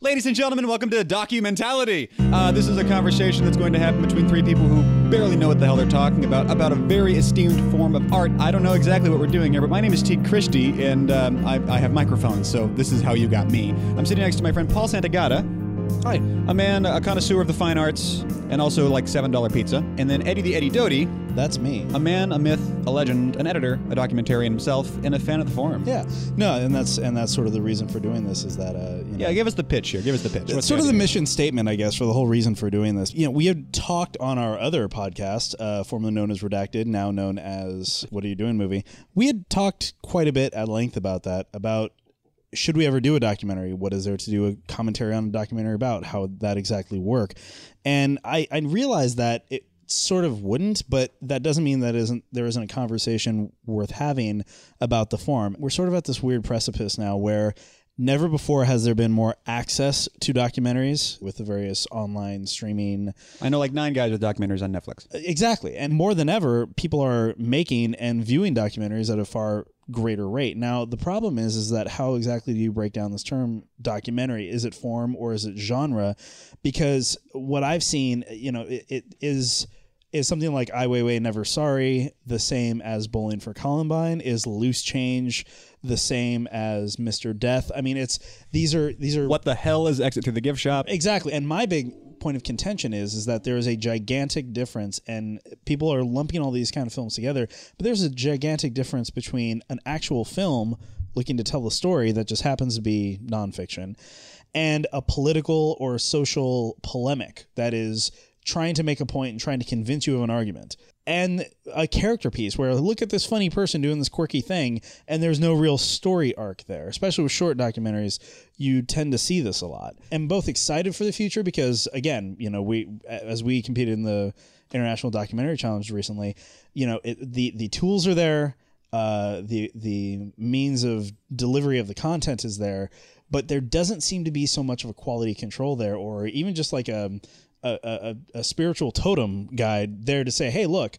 Ladies and gentlemen, welcome to Documentality. Uh, this is a conversation that's going to happen between three people who barely know what the hell they're talking about, about a very esteemed form of art. I don't know exactly what we're doing here, but my name is Teague Christie, and um, I, I have microphones, so this is how you got me. I'm sitting next to my friend Paul Santagata. Hi. A man, a connoisseur of the fine arts, and also like $7 pizza. And then Eddie the Eddie Doty, That's me. a man, a myth, a legend, an editor, a documentarian himself, and a fan of the forum. Yeah. No, and that's and that's sort of the reason for doing this is that uh, you know, Yeah, give us the pitch here. Give us the pitch. It's sort of the idea? mission statement, I guess, for the whole reason for doing this. You know, we had talked on our other podcast, uh, formerly known as Redacted, now known as What Are You Doing Movie. We had talked quite a bit at length about that, about should we ever do a documentary? What is there to do a commentary on a documentary about? How would that exactly work? And I, I realized that it sort of wouldn't, but that doesn't mean that isn't there isn't a conversation worth having about the form. We're sort of at this weird precipice now where Never before has there been more access to documentaries with the various online streaming. I know like nine guys with documentaries on Netflix. Exactly. And more than ever, people are making and viewing documentaries at a far greater rate. Now, the problem is is that how exactly do you break down this term documentary? Is it form or is it genre? Because what I've seen, you know, it, it is is something like Ai Weiwei Never Sorry, the same as Bowling for Columbine, is Loose Change, the same as Mr. Death. I mean, it's these are these are What the hell is Exit to the Gift Shop? exactly. And my big point of contention is is that there is a gigantic difference, and people are lumping all these kind of films together, but there's a gigantic difference between an actual film looking to tell a story that just happens to be nonfiction, and a political or social polemic that is trying to make a point and trying to convince you of an argument. And a character piece where look at this funny person doing this quirky thing, and there's no real story arc there. Especially with short documentaries, you tend to see this a lot. I'm both excited for the future because, again, you know, we as we competed in the International Documentary Challenge recently, you know, it, the the tools are there, uh, the the means of delivery of the content is there, but there doesn't seem to be so much of a quality control there, or even just like a a, a, a spiritual totem guide there to say, hey, look,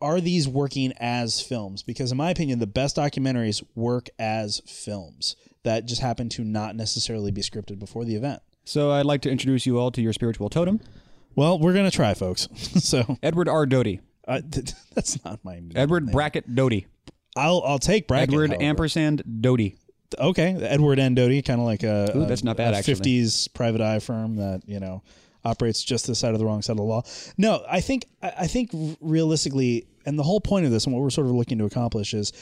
are these working as films? Because in my opinion, the best documentaries work as films that just happen to not necessarily be scripted before the event. So I'd like to introduce you all to your spiritual totem, Well, we're gonna try, folks. so Edward R. Doty. uh, th- that's not my Edward name. Bracket Doty. I'll I'll take bracket. Edward however. ampersand Doty. Okay, Edward N. Doty, kind of like a, Ooh, a- that's not bad. 50s private eye firm that you know operates just this side of the wrong side of the law. No, I think I think realistically, and the whole point of this and what we're sort of looking to accomplish is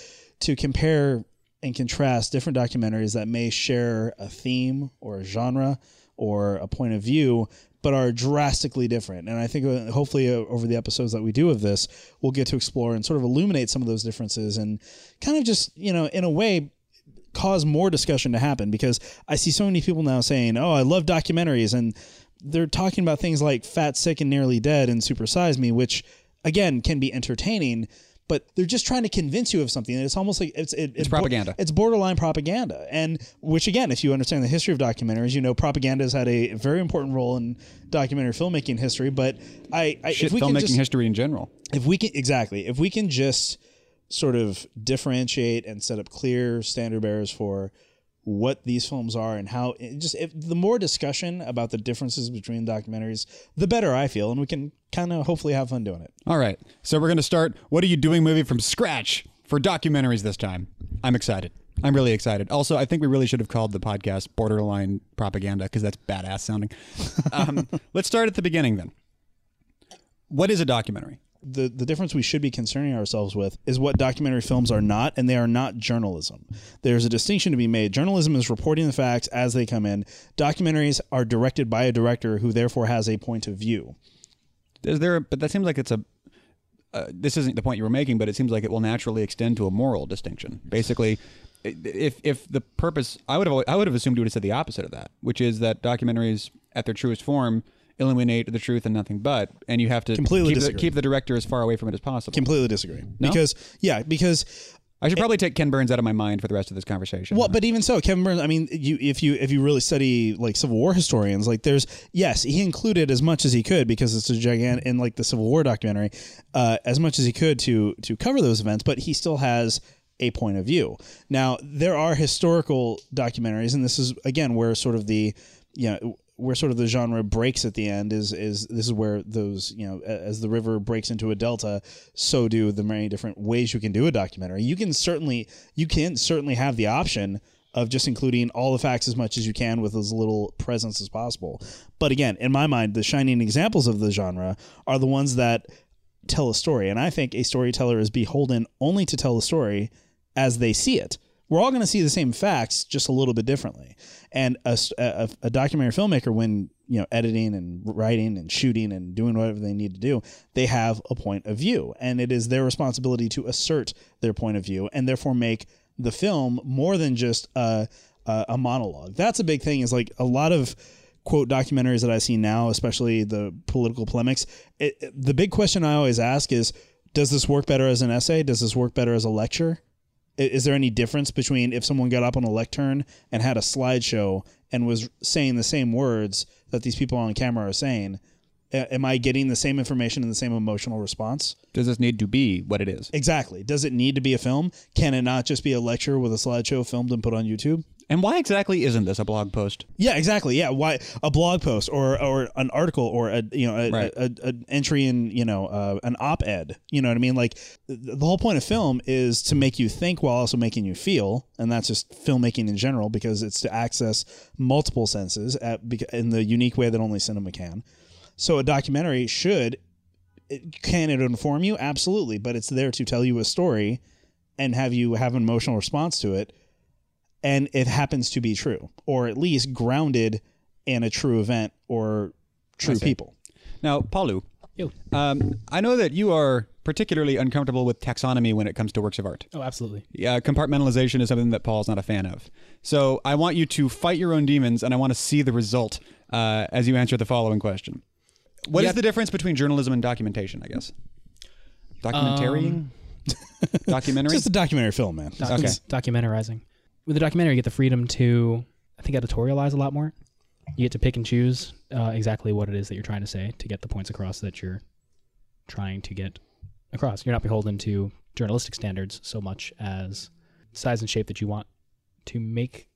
to compare and contrast different documentaries that may share a theme or a genre or a point of view but are drastically different and i think uh, hopefully uh, over the episodes that we do of this we'll get to explore and sort of illuminate some of those differences and kind of just you know in a way cause more discussion to happen because I see so many people now saying, "Oh, I love documentaries," and they're talking about things like "Fat, Sick, and Nearly Dead" and "Super Size Me," which again can be entertaining, but they're just trying to convince you of something. And it's almost like it's it, it's bo- propaganda. it's borderline propaganda, and which again, if you understand the history of documentaries, you know propaganda has had a very important role in documentary filmmaking history. But I, I Shit if we can filmmaking just, history in general. if we can exactly if we can just sort of differentiate and set up clear standard bearers for what these films are and how just if the more discussion about the differences between documentaries the better i feel and we can kind of hopefully have fun doing it All right. So we're to start What Are You Doing movie from scratch for documentaries this time. I'm excited. I'm really excited. Also, I think we really should have called the podcast Borderline Propaganda because that's badass sounding. Um, let's start at the beginning then. What is a documentary? The the difference we should be concerning ourselves with is what documentary films are not and they are not journalism there's a distinction to be made journalism is reporting the facts as they come in documentaries are directed by a director who therefore has a point of view Is there? But that seems like it's a. Uh, this isn't the point you were making, but it seems like it will naturally extend to a moral distinction. Basically, if if the purpose, I would have I would have assumed you would have said the opposite of that, which is that documentaries at their truest form illuminate the truth and nothing but, and you have to Completely keep the, disagree. keep the director as far away from it as possible. completely disagree because yeah because I should probably take Ken Burns out of my mind for the rest of this conversation. Well, but even so, Kevin Burns. I mean, you if you if you really study like Civil War historians, like there's yes, he included as much as he could because it's a gigantic in like the Civil War documentary, uh, as much as he could to to cover those events. But he still has a point of view. Now there are historical documentaries, and this is again where sort of the you know where sort of the genre breaks at the end is is this is where those you know as the river breaks into a delta so do the many different ways you can do a documentary. You can certainly you can certainly have the option of just including all the facts as much as you can with as little presence as possible. But again in my mind the shining examples of the genre are the ones that tell a story. And i think a storyteller is beholden only to tell a story as they see it we're all going to see the same facts just a little bit differently. And a documentary filmmaker when you know editing and writing and shooting and doing whatever they need to do they have a point of view. And it is their responsibility to assert their point of view and therefore make the film more than just a, a, a monologue. That's a big thing is like a lot of quote documentaries that i see now especially the political polemics it, the big question i always ask is does this work better as an essay? Does this work better as a lecture is there any difference between if someone got up on a lectern and had a slideshow and was saying the same words that these people on camera are saying am i getting the same information and the same emotional response? Does this need to be what it is? exactly. Does it need to be a film? Can it not just be a lecture with a slideshow filmed and put on youtube? And why exactly isn't this a blog post? yeah exactly. Yeah why a blog post or or an article or a you know a, Right. a, a, an entry in you know uh, an op-ed you know what i mean? Like the whole point of film is to make you think while also making you feel and that's just filmmaking in general because it's to access multiple senses at, in the unique way that only cinema can so a documentary should can it inform you absolutely but it's there to tell you a story and have you have an emotional response to it and it happens to be true or at least grounded in a true event or true people Now, Paulu, Yo. um, I know that you are particularly uncomfortable with taxonomy when it comes to works of art. Oh, absolutely. Yeah, compartmentalization is something that Paul's not a fan of. So I want you to fight your own demons, and I want to see the result uh, as you answer the following question. What is Yeah. the difference between journalism and documentation? I guess documentarying, documentary. just a documentary film man Doc- Okay. Documentarizing. With a documentary, you get the freedom to, I think, editorialize a lot more. You get to pick and choose uh, exactly what it is that you're trying to say to get the points across that you're trying to get across. You're not beholden to journalistic standards so much as size and shape that you want to make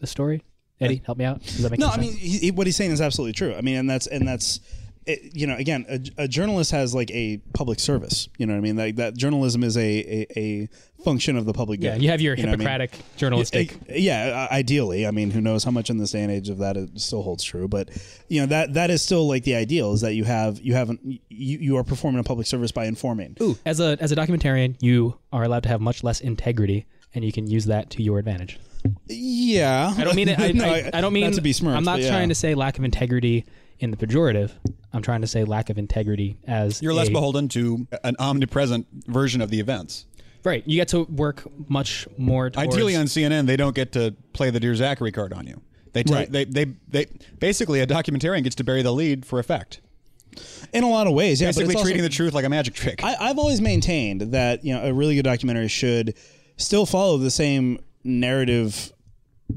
the story. Eddie, help me out. Does that make no any i mean he, he- what he's saying is absolutely true i mean and that's and that's it, you know again a, a journalist has like a public service you know what i mean like that journalism is a a, a function of the public yeah, good. you have your know what I mean? Hippocratic journalistic. I- yeah, ideally. I mean, who knows how much in this day and age of that it still holds true, but you know that that is still like the ideal is that you have you haven't you, you are performing a public service by informing. Ooh, as a as a documentarian, you are allowed to have much less integrity, and you can use that to your advantage. Yeah, I don't mean it. I, No, I, I don't mean not to be smirched. I'm not yeah. trying to say lack of integrity in the pejorative. I'm trying to say lack of integrity as You're less a- beholden to an omnipresent version of the events. Right, you get to work much more. Towards, Ideally, on CNN, they don't get to play the Dear Zachary card on you. They, tell, Right. they, they, they, basically, a documentarian gets to bury the lead for effect. in a lot of ways. Yeah, Basically, treating also, the truth like a magic trick. I, I've always maintained that you know a really good documentary should still follow the same narrative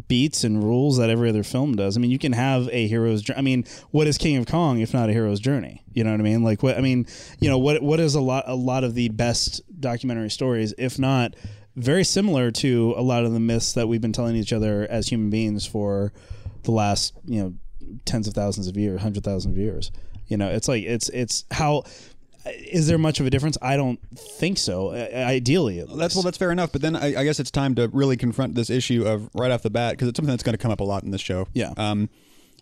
beats and rules that every other film does. I mean, you can have a hero's journey. I mean, what is King of Kong if not a hero's journey? You know what I mean? Like what I mean, you know, what what is a lot a lot of the best documentary stories if not very similar to a lot of the myths that we've been telling each other as human beings for the last, you know, tens of thousands of years, hundred thousand of years. You know, it's like it's it's how is there much of a difference? I don't think so. Ideally, at That's well, that's fair enough. But then I, I guess it's time to really confront this issue of right off the bat because it's something that's going to come up a lot in this show. Yeah. Um,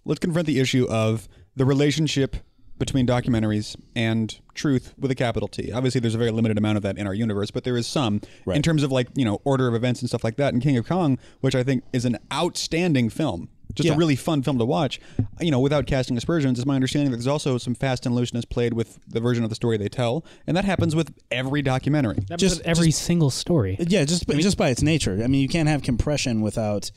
let's confront the issue of the relationship between documentaries and truth with a capital T. Obviously, there's a very limited amount of that in our universe, but there is some in terms of like you know order of events and stuff like that. And King of Kong, which I think is an outstanding film. Just Yeah. a really fun film to watch. You know, without casting aspersions, it's my understanding that there's also some fast and looseness played with the version of the story they tell, and that happens with every documentary. That Just- just every single story. Yeah, just just by its nature. I mean, you can't have compression without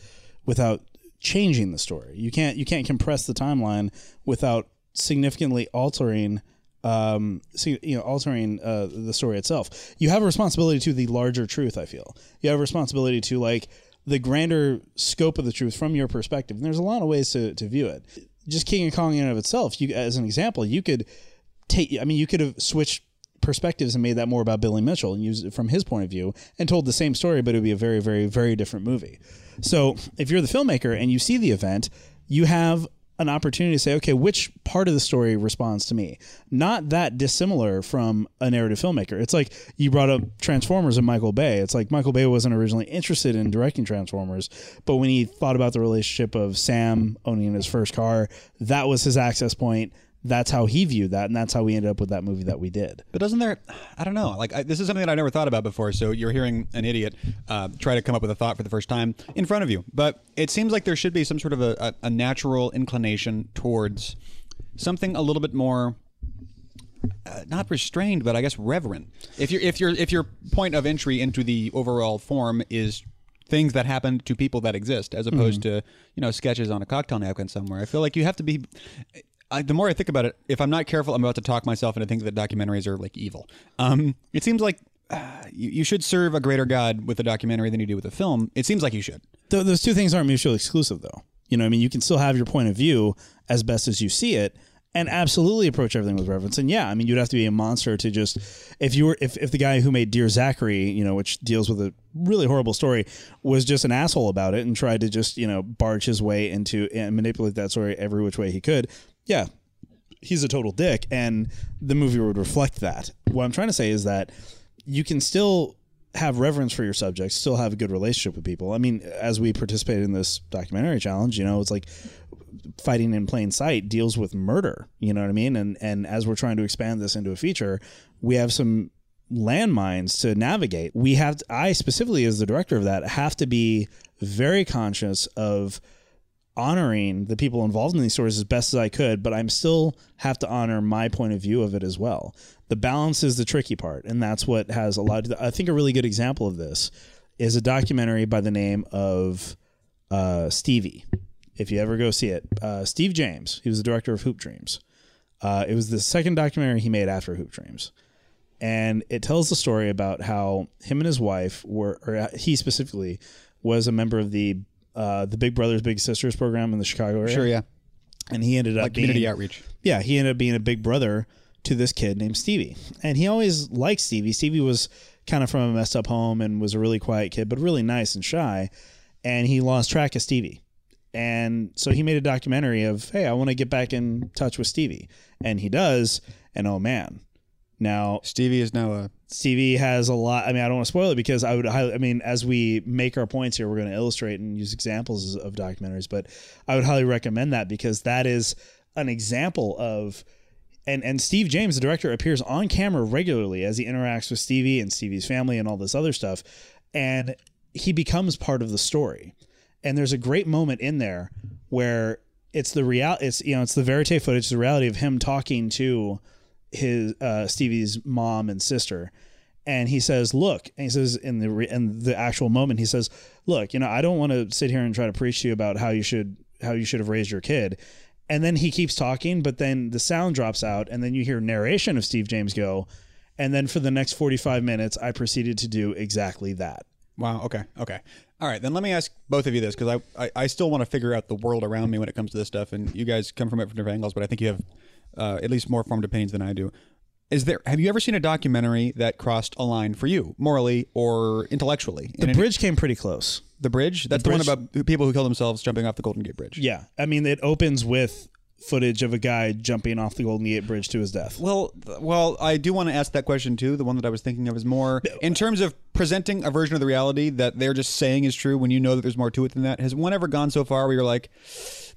without changing the story. You can't you can't compress the timeline without significantly altering um see, you know altering uh, the story itself. You have a responsibility to the larger truth, I feel. You have a responsibility to like the grander scope of the truth from your perspective. And there's a lot of ways to, to view it. Just King of Kong in and of itself, you as an example, you could take I mean, you could have switched perspectives and made that more about Billy Mitchell and used it from his point of view and told the same story, but it would be a very, very, very different movie. So if you're the filmmaker and you see the event, you have an opportunity to say, okay, which part of the story responds to me? Not that dissimilar from a narrative filmmaker. It's like you brought up Transformers and Michael Bay. It's like Michael Bay wasn't originally interested in directing Transformers, but when he thought about the relationship of Sam owning his first car, that was his access point. That's how he viewed that, and that's how we ended up with that movie that we did. But doesn't there? I don't know. Like I, this is something that I never thought about before. So you're hearing an idiot uh, try to come up with a thought for the first time in front of you. But it seems like there should be some sort of a, a, a natural inclination towards something a little bit more. Uh, not restrained, but I guess reverent. If your if your if your point of entry into the overall form is things that happen to people that exist, as opposed to you know sketches on a cocktail napkin somewhere, I feel like you have to be I, the more I think about it, if I'm not careful, I'm about to talk myself into thinking that documentaries are like evil. Um, it seems like uh, you, you should serve a greater God with a documentary than you do with a film. It seems like you should. Th- those two things aren't mutually exclusive, though. You know, I mean, you can still have your point of view as best as you see it, and absolutely approach everything with reverence. And yeah, I mean, you'd have to be a monster to just if you were if, if the guy who made Dear Zachary, you know, which deals with a really horrible story, was just an asshole about it and tried to just you know barge his way into and manipulate that story every which way he could. Yeah, he's a total dick, and the movie would reflect that. What I'm trying to say is that you can still have reverence for your subjects, still have a good relationship with people. I mean, as we participated in this documentary challenge, you know, it's like fighting in plain sight deals with murder. You know what I mean? And and as we're trying to expand this into a feature, we have some landmines to navigate. We have to, I specifically as the director of that have to be very conscious of honoring the people involved in these stories as best as I could, but I'm still have to honor my point of view of it as well. The balance is the tricky part, and that's what has allowed. I think a really good example of this is a documentary by the name of uh, Stevie. If you ever go see it, uh, Steve James, he was the director of Hoop Dreams. Uh, it was the second documentary he made after Hoop Dreams, and it tells the story about how him and his wife were, or uh, he specifically was a member of the uh, the Big Brothers Big Sisters program in the Chicago area. Sure, yeah. And he ended up Like being community outreach. yeah, he ended up being a big brother to this kid named Stevie. And he always liked Stevie. Stevie was kind of from a messed up home and was a really quiet kid, but really nice and shy. And he lost track of Stevie. And so he made a documentary of, hey, I want to get back in touch with Stevie. And he does. And oh man. Now, Stevie is now a. Stevie has a lot. I mean, I don't want to spoil it because I would highly, I mean, as we make our points here, we're going to illustrate and use examples of documentaries, but I would highly recommend that because that is an example of, and, and Steve James, the director, appears on camera regularly as he interacts with Stevie and Stevie's family and all this other stuff. And he becomes part of the story. And there's a great moment in there where it's the real, it's, you know, it's the verite footage, the reality of him talking to his uh, Stevie's mom and sister, and he says, "Look," and he says in the re- in the actual moment, he says, "Look, you know, I don't want to sit here and try to preach to you about how you should how you should have raised your kid." And then he keeps talking, but then the sound drops out, and then you hear narration of Steve James go, and then for the next forty five minutes, I proceeded to do exactly that. Wow. Okay. Okay. All right. Then let me ask both of you this because I, I, I still want to figure out the world around me when it comes to this stuff, and you guys come from it from different angles, but I think you have uh, at least more formed opinions than I do. Is there? Have you ever seen a documentary that crossed a line for you, morally or intellectually? The bridge came pretty close. the bridge. That's the, bridge- one about people who kill themselves jumping off the Golden Gate Bridge. Yeah, I mean, it opens with footage of a guy jumping off the Golden Gate Bridge to his death. Well, well, I do want to ask that question too. The one that I was thinking of is more in terms of presenting a version of the reality that they're just saying is true when you know that there's more to it than that. Has one ever gone so far where you're like,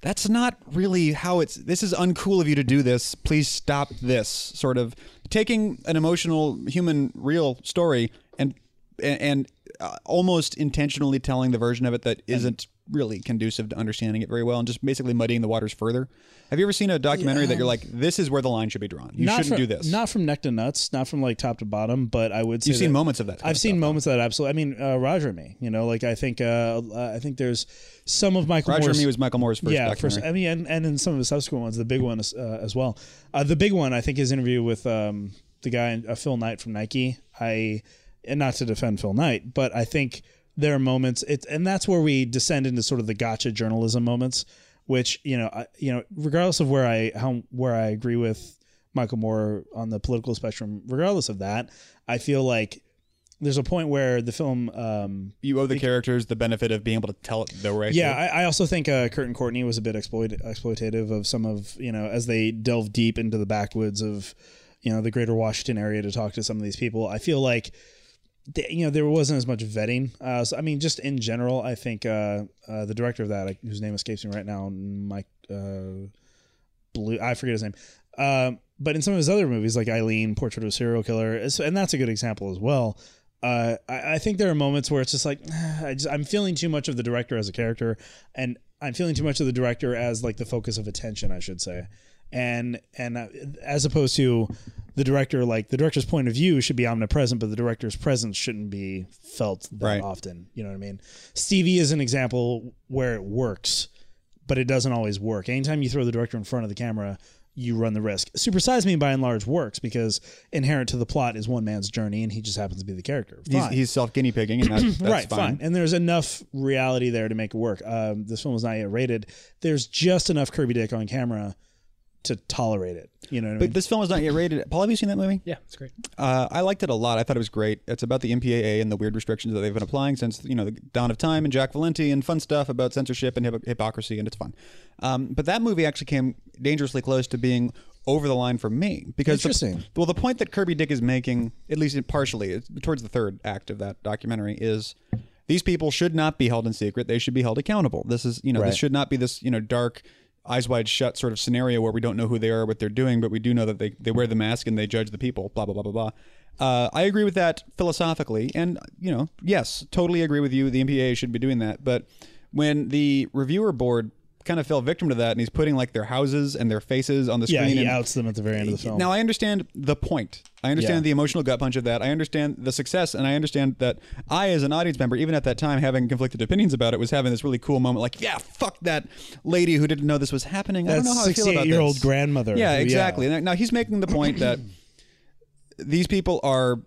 that's not really how it's. This is uncool of you to do this. Please stop this. Sort of taking an emotional, human, real story and and, and uh, almost intentionally telling the version of it that isn't really conducive to understanding it very well and just basically muddying the waters further. Have you ever seen a documentary that you're like, this is where the line should be drawn? You shouldn't from, do this. Not from neck to nuts, not from like top to bottom, but I would say You've seen moments of that. I've of seen stuff, moments of that absolutely. I mean, uh, Roger and Me. You know, like I think uh, I think there's some of Michael. Roger Moore's, and Me was Michael Moore's first yeah, documentary. first. I mean, and, and in some of the subsequent ones, the big one is, uh, as well. Uh, the big one, I think, his interview with um, the guy uh, Phil Knight from Nike. I and not to defend Phil Knight, but I think there are moments. It and that's where we descend into sort of the gotcha journalism moments, which you know, I, you know, regardless of where I how where I agree with Michael Moore on the political spectrum, regardless of that, I feel like there's a point where the film um, You owe the characters the benefit of being able to tell it their way. Yeah. I, I also think uh, Kurt and Courtney was a bit exploit, exploitative of some of you know as they delve deep into the backwoods of you know the Greater Washington area to talk to some of these people. I feel like you know there wasn't as much vetting. Uh, so, I mean, just in general, I think uh, uh, the director of that, whose name escapes me right now, Mike uh, Blue, I forget his name. Um, but in some of his other movies, like Aileen, Portrait of a Serial Killer, and that's a good example as well. Uh, I, I think there are moments where it's just like I just, I'm feeling too much of the director as a character, and I'm feeling too much of the director as like the focus of attention, I should say, and and uh, as opposed to the director, like the director's point of view should be omnipresent, but the director's presence shouldn't be felt that Right. often. You know what I mean? Stevie is an example where it works, but it doesn't always work. Anytime you throw the director in front of the camera, you run the risk. supersize Me by and large works because inherent to the plot is one man's journey and he just happens to be the character. he's, Fine. he's self guinea pigging, and that's, that's right, fine. fine. And there's enough reality there to make it work. Um, this film was not yet rated. There's just enough Kirby Dick on camera to tolerate it. You know what I mean? But this film is not yet rated. Paul, have you seen that movie? Yeah, it's great. Uh, I liked it a lot. I thought it was great. It's about the MPAA and the weird restrictions that they've been applying since you know the dawn of time and Jack Valenti and fun stuff about censorship and hypo- hypocrisy, and it's fun. Um, but that movie actually came dangerously close to being over the line for me because the- well, the point that Kirby Dick is making, at least partially, towards the third act of that documentary, is these people should not be held in secret. They should be held accountable. This is you know Right. this should not be this you know dark. Eyes wide shut sort of scenario where we don't know who they are, what they're doing, but we do know that they, they wear the mask and they judge the people. Blah blah blah blah blah. Uh, I agree with that philosophically, and you know, yes, totally agree with you. The MPAA should be doing that, but when the reviewer board kind of fell victim to that, and he's putting like their houses and their faces on the yeah, screen, he and, outs them at the very end of the film. now I understand the point. I understand Yeah. the emotional gut punch of that. I understand the success, and I understand that I, as an audience member, even at that time, having conflicted opinions about it, was having this really cool moment. Like, yeah, fuck that lady who didn't know this was happening. I don't know how I feel about 68 year old this. grandmother. Yeah, who- exactly. Now he's making the point that these people are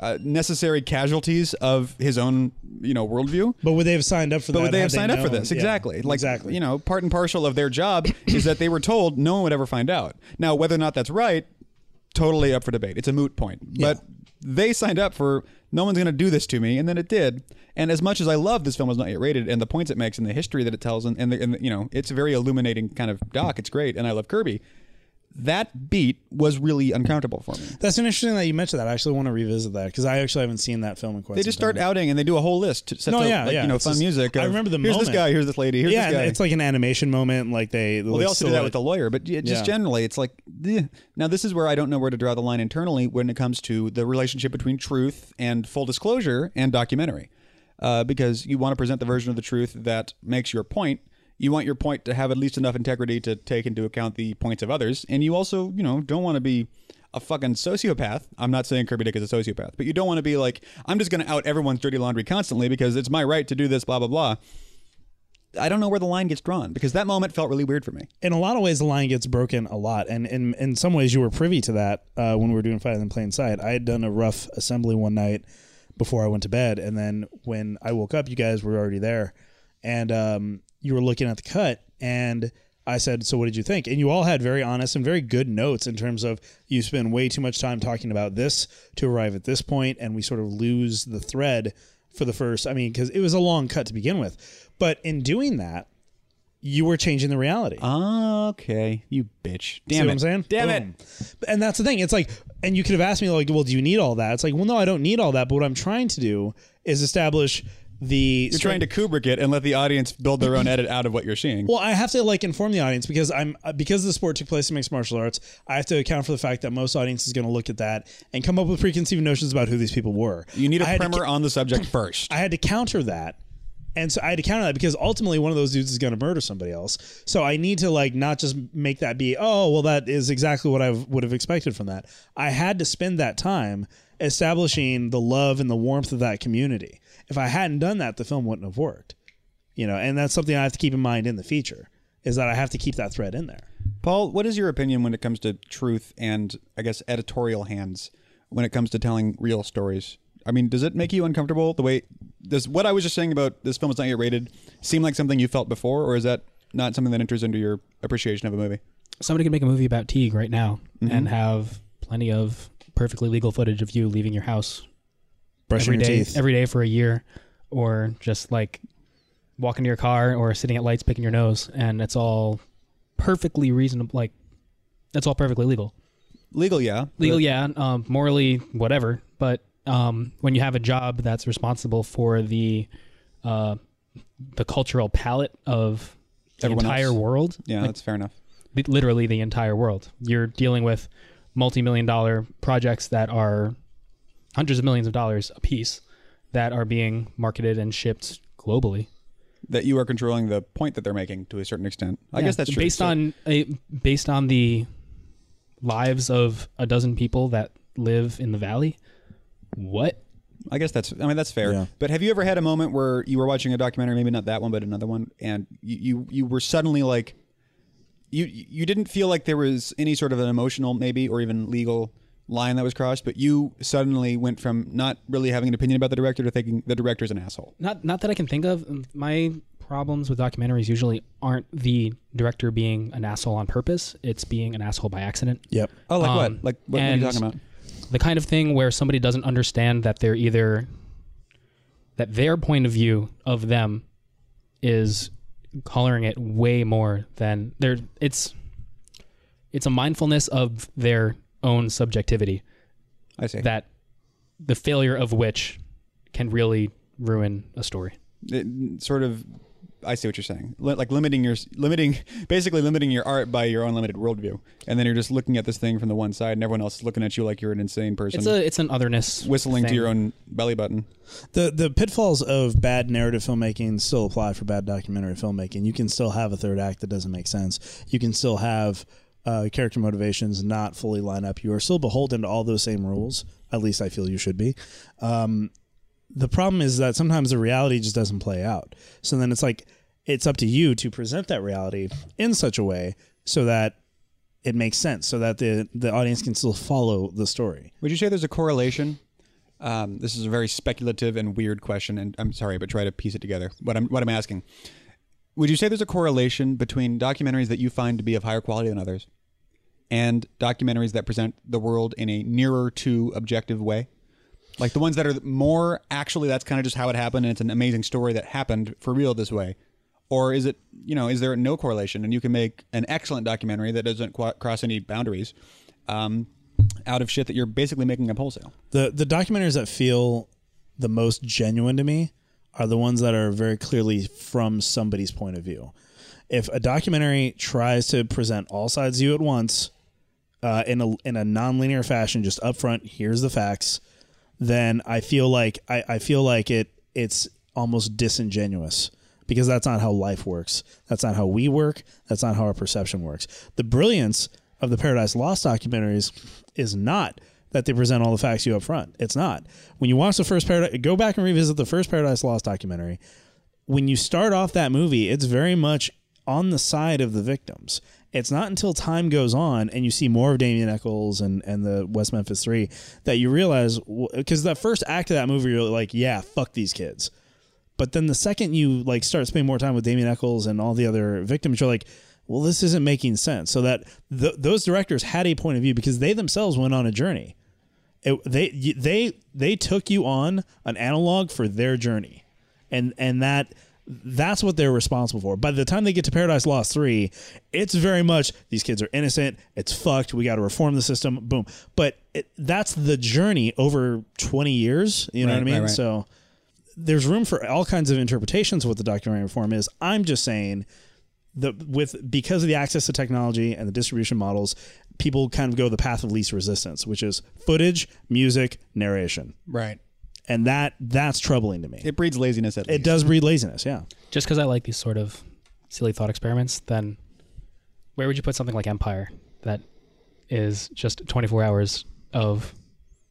uh, necessary casualties of his own, you know, worldview. But would they have signed up for But that? would they have signed up for this? Yeah, Exactly. Like, exactly. you know, part and parcel of their job is that they were told no one would ever find out. Now, whether or not that's right, totally up for debate. It's a moot point. But they signed up for no one's going to do this to me, and then it did. And as much as I love this film is not yet rated, and the points it makes, and the history that it tells, and, and, the, and the, you know, it's a very illuminating kind of doc. It's great, and I love Kirby. That beat was really uncomfortable for me. That's an interesting that you mentioned that. I actually want to revisit that because I actually haven't seen that film in quite They just start time. outing and they do a whole list. To set No, yeah, like, yeah. You know, It's fun just- music. I remember the Here's this guy. Here's this lady. Here's yeah, this guy. it's like an animation moment. Like they. Well, they also do that with the lawyer, but just Yeah. generally, it's like eh. now. This is where I don't know where to draw the line internally when it comes to the relationship between truth and full disclosure and documentary, uh, because you want to present the version of the truth that makes your point. You want your point to have at least enough integrity to take into account the points of others, and you also, you know, don't want to be a fucking sociopath. I'm not saying Kirby Dick is a sociopath, but you don't want to be like, I'm just going to out everyone's dirty laundry constantly because it's my right to do this, blah blah blah. I don't know where the line gets drawn because that moment felt really weird for me. in a lot of ways, the line gets broken a lot, and in in some ways, you were privy to that uh, when we were doing Fight in Plain Sight. I had done a rough assembly one night before I went to bed, and then when I woke up, you guys were already there, and um, you were looking at the cut, and I said, "So what did you think?" And you all had very honest and very good notes in terms of you spend way too much time talking about this to arrive at this point, and we sort of lose the thread for the first. I mean, because it was a long cut to begin with, but in doing that. You were changing the reality. Okay, you bitch. Damn See it. what I'm saying? Damn Boom. And that's the thing. It's like, and you could have asked me like, well, do you need all that? It's like, well, no, I don't need all that. But what I'm trying to do is establish the. You're trying to Kubrick it and let the audience build their own edit out of what you're seeing. Well, I have to like inform the audience because I'm uh, because the sport took place in mixed martial arts. I have to account for the fact that most audience is going to look at that and come up with preconceived notions about who these people were. you need a I had to primer on the subject first. I had to counter that. And so I had to counter that because ultimately one of those dudes is going to murder somebody else. So I need to like not just make that be, oh, well, that is exactly what I would have expected from that. I had to spend that time establishing the love and the warmth of that community. If I hadn't done that, the film wouldn't have worked. You know, and that's something I have to keep in mind in the feature is that I have to keep that thread in there. Paul, what is your opinion when it comes to truth and I guess editorial hands when it comes to telling real stories? I mean, does it make you uncomfortable the way does what I was just saying about this film is not yet rated seem like something you felt before, or is that not something that enters into your appreciation of a movie? Somebody could make a movie about Teague right now Mm-hmm. and have plenty of perfectly legal footage of you leaving your house Brushing every your day, teeth. every day for a year, or just like walking to your car or sitting at lights picking your nose, and it's all perfectly reasonable. Like that's all perfectly legal. Legal, yeah. Legal, yeah. Um, morally, whatever. But um, when you have a job that's responsible for the uh, the cultural palette of the Everyone entire else. world, Yeah, like, that's fair enough. literally the entire world. You're dealing with multi-million dollar projects that are hundreds of millions of dollars a piece that are being marketed and shipped globally. That you are controlling the point that they're making to a certain extent. I Yeah, guess that's true. based So- on a, based on the lives of a dozen people that live in the valley. What? I guess that's. I mean, that's fair. Yeah. But have you ever had a moment where you were watching a documentary, maybe not that one, but another one, and you you, you were suddenly like, you you didn't feel like there was any sort of an emotional, maybe, or even legal line that was crossed, but you suddenly went from not really having an opinion about the director to thinking the director's an asshole. Not not that I can think of. My problems with documentaries usually aren't the director being an asshole on purpose. It's being an asshole by accident. Yep. Oh, like Um, what? Like what, what are you talking about? the kind of thing where somebody doesn't understand that they're either that their point of view of them is coloring it way more than they're it's it's a mindfulness of their own subjectivity I see. that the failure of which can really ruin a story. It, sort of. I see what you're saying. Li- like limiting your limiting, basically limiting your art by your own limited worldview, and then you're just looking at this thing from the one side, and everyone else is looking at you like you're an insane person. It's a it's an otherness whistling to your own belly button. The the pitfalls of bad narrative filmmaking still apply for bad documentary filmmaking. You can still have a third act that doesn't make sense. You can still have uh, character motivations not fully line up. You are still beholden to all those same rules. At least I feel you should be. Um, the problem is that sometimes the reality just doesn't play out. So then it's like it's up to you to present that reality in such a way so that it makes sense, so that the the audience can still follow the story. Would you say there's a correlation? Um, this is a very speculative and weird question, and I'm sorry, but try to piece it together. What I'm what I'm asking: Would you say there's a correlation between documentaries that you find to be of higher quality than others, and documentaries that present the world in a nearer to objective way? Like the ones that are more actually, that's kind of just how it happened, and it's an amazing story that happened for real this way. Or is it, you know, is there no correlation, and you can make an excellent documentary that doesn't qu- cross any boundaries, um, out of shit that you're basically making up wholesale? the the documentaries that feel the most genuine to me are the ones that are very clearly from somebody's point of view. If a documentary tries to present all sides of you at once uh, in a in a nonlinear fashion, just upfront, here's the facts, then I feel like I, I feel like it it's almost disingenuous because that's not how life works. That's not how we work. That's not how our perception works. The brilliance of the Paradise Lost documentaries is not that they present all the facts to you up front. It's not. When you watch the first Paradise, go back and revisit the first Paradise Lost documentary. When you start off that movie, it's very much on the side of the victims. It's not until time goes on and you see more of Damien Echols and, and the West Memphis Three that you realize because that first act of that movie, you're like, yeah, fuck these kids. But then the second you like start spending more time with Damien Echols and all the other victims, you're like, well, this isn't making sense. So that th- those directors had a point of view because they themselves went on a journey. It, they they they took you on an analog for their journey, and and that that's what they're responsible for. By the time they get to Paradise Lost three, it's very much these kids are innocent. It's fucked. We got to reform the system. Boom. But it, that's the journey over twenty years. You know Right, what I mean? right, right. So there's room for all kinds of interpretations of what the documentary reform is. I'm just saying the with because of the access to technology and the distribution models, people kind of go the path of least resistance, which is footage, music, narration, Right. and that that's troubling to me. It, It breeds laziness at least. It does breed laziness. Yeah, Just because I like these sort of silly thought experiments, then where would you put something like Empire that is just 24 hours of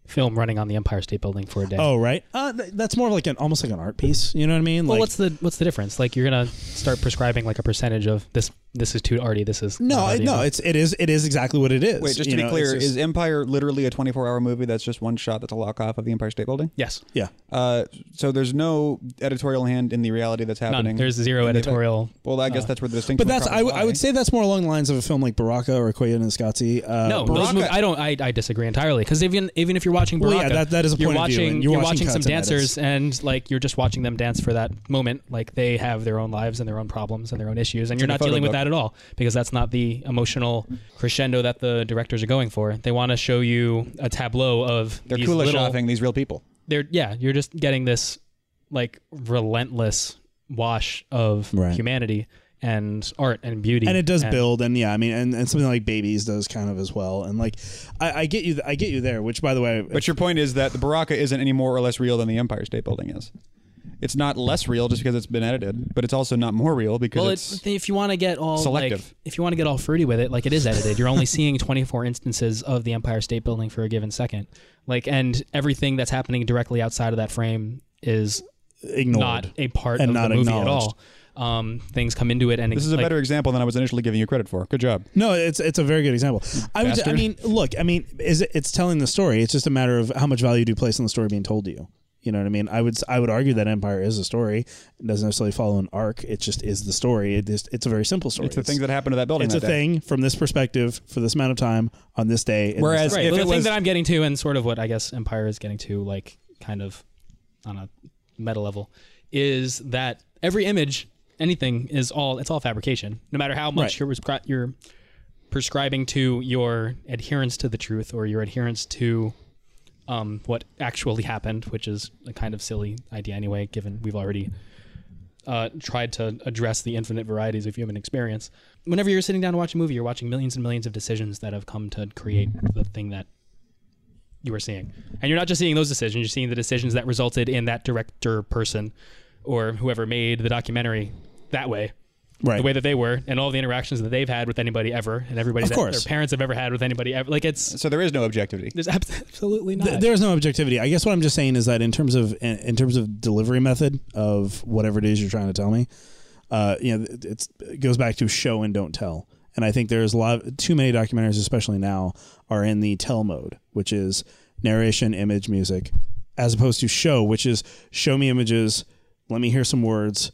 film running on the Empire State Building for a day? Oh right, uh, th- that's more like an almost like an art piece. You know what I mean? well, like, what's the what's the difference? Like you're gonna start prescribing like a percentage of this this is too arty. This is No, I- arty no, enough." it's it is it is exactly what it is. Wait, just You to be know, clear, just- is Empire literally a 24 hour movie that's just one shot that's a lock off of the Empire State Building? yes. yeah. Uh, so there's no editorial hand in the reality that's happening. None. There's zero in the- editorial. Well, I guess uh, that's where the distinction. But that's I, w- I would say that's more along the lines of a film like Baraka or Koyaanisqatsi. Uh, No, Baraka- those mov- I don't. I, I disagree entirely because even even if you're watching Baraka, Well, yeah, that- that is a you're point of view, watching and you're you're watching watching some cuts and dancers and like you're just watching them dance for that moment. Like they have their own lives and their own problems and their own issues, and you're not dealing photo with that at all because that's not the emotional crescendo that the directors are going for. They want to show you a tableau of they're these coolish little, offing these real people. they're yeah, you're just getting this like relentless wash of Right. humanity and art and beauty, and it does build and yeah i mean and, and something like babies does kind of as well and like I, I get you i get you there which by the way But your point is that the Baraka isn't any more or less real than the Empire State Building is. It's not less real just because it's been edited, but it's also not more real because Well, it's. it, if you want to get all selective. like, if you want to get all fruity with it, like it is edited, you're only seeing 24 instances of the Empire State Building for a given second. Like, and everything that's happening directly outside of that frame is ignored not a part And of not the movie at all. Um, things come into it, and this is a like, better example than I was initially giving you credit for. Good job. no it's it's a very good example i would i mean look i mean is it, it's telling the story it's just a matter of how much value do you place on the story being told to you you know what I mean? I would I would argue that Empire is a story. It doesn't necessarily follow an arc. It just is the story. It just it's a very simple story. It's the things that happened to that building. it's a day. thing from this perspective for this amount of time on this day. and Whereas this Right. if Well, it the thing was- that I'm getting to, and sort of what I guess Empire is getting to, like kind of on a meta level, is that every image, anything, is all it's all fabrication. No matter how much Right. you're you're prescribing to your adherence to the truth or your adherence to um, what actually happened, which is a kind of silly idea anyway, given we've already uh, tried to address the infinite varieties of human experience. Whenever you're sitting down to watch a movie, you're watching millions and millions of decisions that have come to create the thing that you are seeing. And you're not just seeing those decisions, you're seeing the decisions that resulted in that director person or whoever made the documentary that way. Right. The way that they were, and all the interactions that they've had with anybody ever, and everybody Of that course. their parents have ever had with anybody ever. Like it's So there is no objectivity. there's abs- absolutely not. Th- there's no objectivity. I guess what I'm just saying is that in terms of in, in terms of delivery method of whatever it is you're trying to tell me, uh, you know, it- it's, it goes back to show and don't tell. And I think there's a lot too many documentaries, especially now, are in the tell mode, which is narration, image, music, as opposed to show, which is show me images, let me hear some words,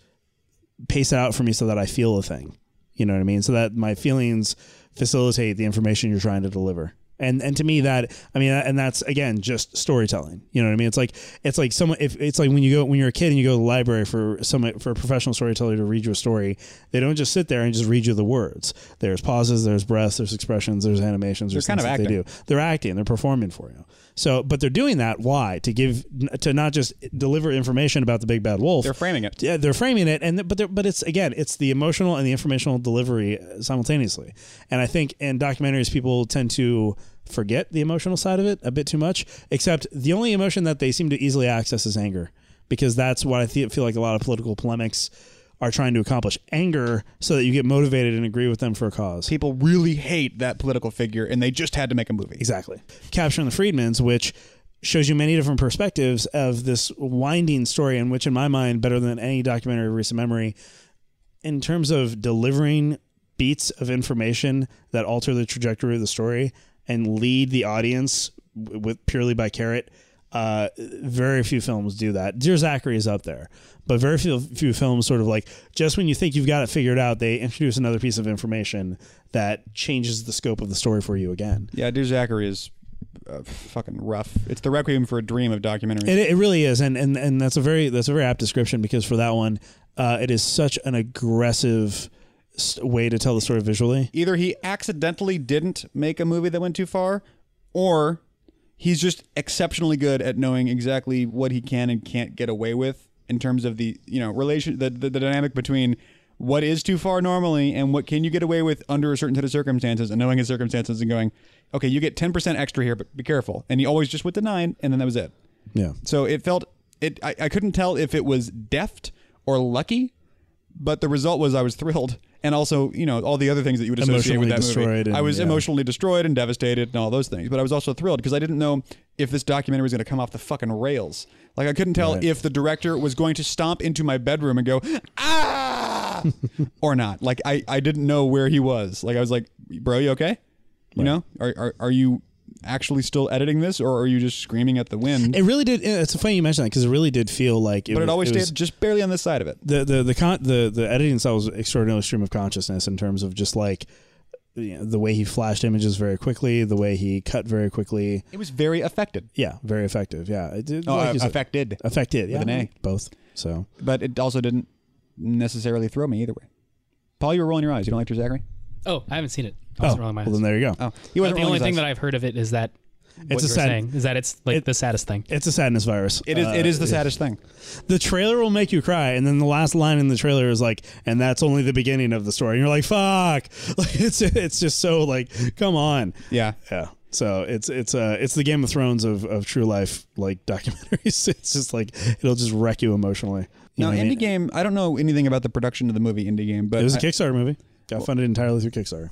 pace it out for me so that I feel a thing. You know what I mean? So that my feelings facilitate the information you're trying to deliver. And and to me that I mean and that's again just storytelling. You know what I mean? It's like it's like someone if it's like when you go when you're a kid and you go to the library for some for a professional storyteller to read you a story, they don't just sit there and just read you the words. There's pauses, there's breaths, there's expressions, there's animations, there's kind of that they do. They're acting, they're performing for you. So, but they're doing that why? To give to not just deliver information about the big bad wolf. They're framing it. Yeah, they're framing it, and but they're, but it's again, it's the emotional and the informational delivery simultaneously. And I think in documentaries, people tend to forget the emotional side of it a bit too much. Except the only emotion that they seem to easily access is anger, because that's what I feel like a lot of political polemics are trying to accomplish: anger, so that you get motivated and agree with them for a cause. People really hate that political figure, and they just had to make a movie. Exactly. Capturing the Friedmans, which shows you many different perspectives of this winding story, in which, in my mind, better than any documentary of recent memory, in terms of delivering beats of information that alter the trajectory of the story and lead the audience with purely by carrot. Uh, very few films do that. Dear Zachary is up there, but very few few films sort of like just when you think you've got it figured out, they introduce another piece of information that changes the scope of the story for you again. Yeah, Dear Zachary is uh, fucking rough. It's the requiem for a dream of documentaries. It, it really is, and, and and that's a very that's a very apt description because for that one, uh, it is such an aggressive way to tell the story visually. Either he accidentally didn't make a movie that went too far, or he's just exceptionally good at knowing exactly what he can and can't get away with in terms of the you know relation the, the, the dynamic between what is too far normally and what can you get away with under a certain set of circumstances and knowing his circumstances and going okay you get 10% extra here but be careful. And he always just went to nine and then that was it. Yeah, so it felt it I, I couldn't tell if it was deft or lucky but the result was I was thrilled and also you know all the other things that you would associate with that movie and- I was yeah. emotionally destroyed and devastated and all those things but I was also thrilled because I didn't know if this documentary was going to come off the fucking rails like I couldn't tell Right. if the director was going to stomp into my bedroom and go ah or not. Like I, I didn't know where he was. Like I was like, bro, you okay? You know, are, are are you actually still editing this, or are you just screaming at the wind? It really did. It's funny you mention that because it really did feel like. It but was, it always it stayed was- just barely on this side of it. the the the con- the the editing style was extraordinarily stream of consciousness in terms of just like you know, the way he flashed images very quickly, the way he cut very quickly. It was very affected. Yeah, very effective. Yeah, it did, Oh, like uh, you said, affected. affected. Yeah, an A. both. So But it also didn't necessarily throw me either way. Paul, you were rolling your eyes. You don't like your Zachary? Oh, I haven't seen it. I oh, wasn't rolling my well then there you go. Oh, he Uh, wasn't the only thing that I've heard of it is that what It's a you were sad- saying is that it's like it- the saddest thing. It's a sadness virus. It is. Uh, it is the saddest thing. the trailer will make you cry, and then the last line in the trailer is like, "And that's only the beginning of the story." And you're like, "Fuck!" Like it's it's just so like, come on. Yeah. Yeah. So it's it's uh it's the Game of Thrones of, of true life like documentaries. It's just like it'll just wreck you emotionally. You Now, know what I Indie mean? Game. I don't know anything about the production of the movie Indie Game, but It was a I- Kickstarter movie. Got funded entirely through Kickstarter.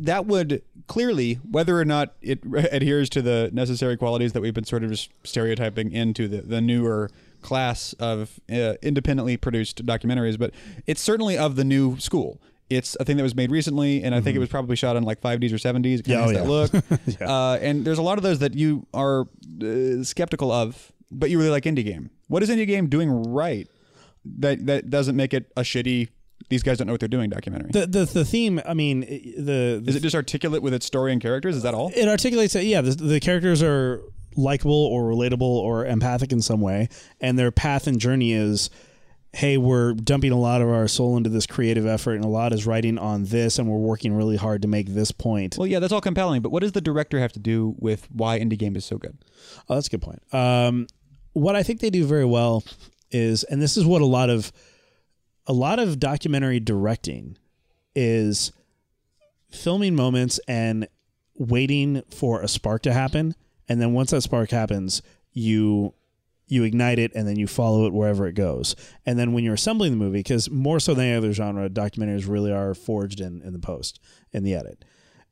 That would clearly, whether or not it adheres to the necessary qualities that we've been sort of just stereotyping into the, the newer class of uh, independently produced documentaries, but it's certainly of the new school. It's a thing that was made recently, and I think it was probably shot on like 5Ds or 7Ds. It Mm-hmm. Yeah, oh, that yeah. look. uh, and there's a lot of those that you are uh, skeptical of, but you really like Indie Game. What is Indie Game doing right that that doesn't make it a shitty? These guys don't know what they're doing. Documentary. The the the theme. I mean, the, the is it just articulate with its story and characters? Is that all? it articulates that yeah the, the characters are likable or relatable or empathic in some way and their path and journey is hey we're dumping a lot of our soul into this creative effort and a lot is writing on this and we're working really hard to make this point Well, yeah, that's all compelling. But what does the director have to do with why indie game is so good? oh that's a good point um, what i think they do very well is and this is what a lot of a lot of documentary directing is filming moments and waiting for a spark to happen. And then once that spark happens you you ignite it and then you follow it wherever it goes. And then when you're assembling the movie because more so than any other genre documentaries really are forged in, in the post in the edit.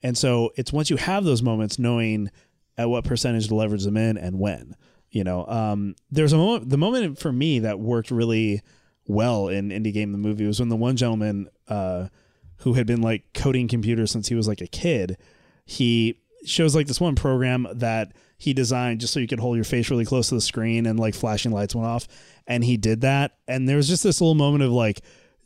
And so it's once you have those moments knowing at what percentage to leverage them in and when you know um, there's a moment the moment for me that worked really well in indie game the movie was when the one gentleman uh, who had been like coding computers since he was like a kid he shows like this one program that he designed just so you could hold your face really close to the screen and like flashing lights went off and he did that and there was just this little moment of like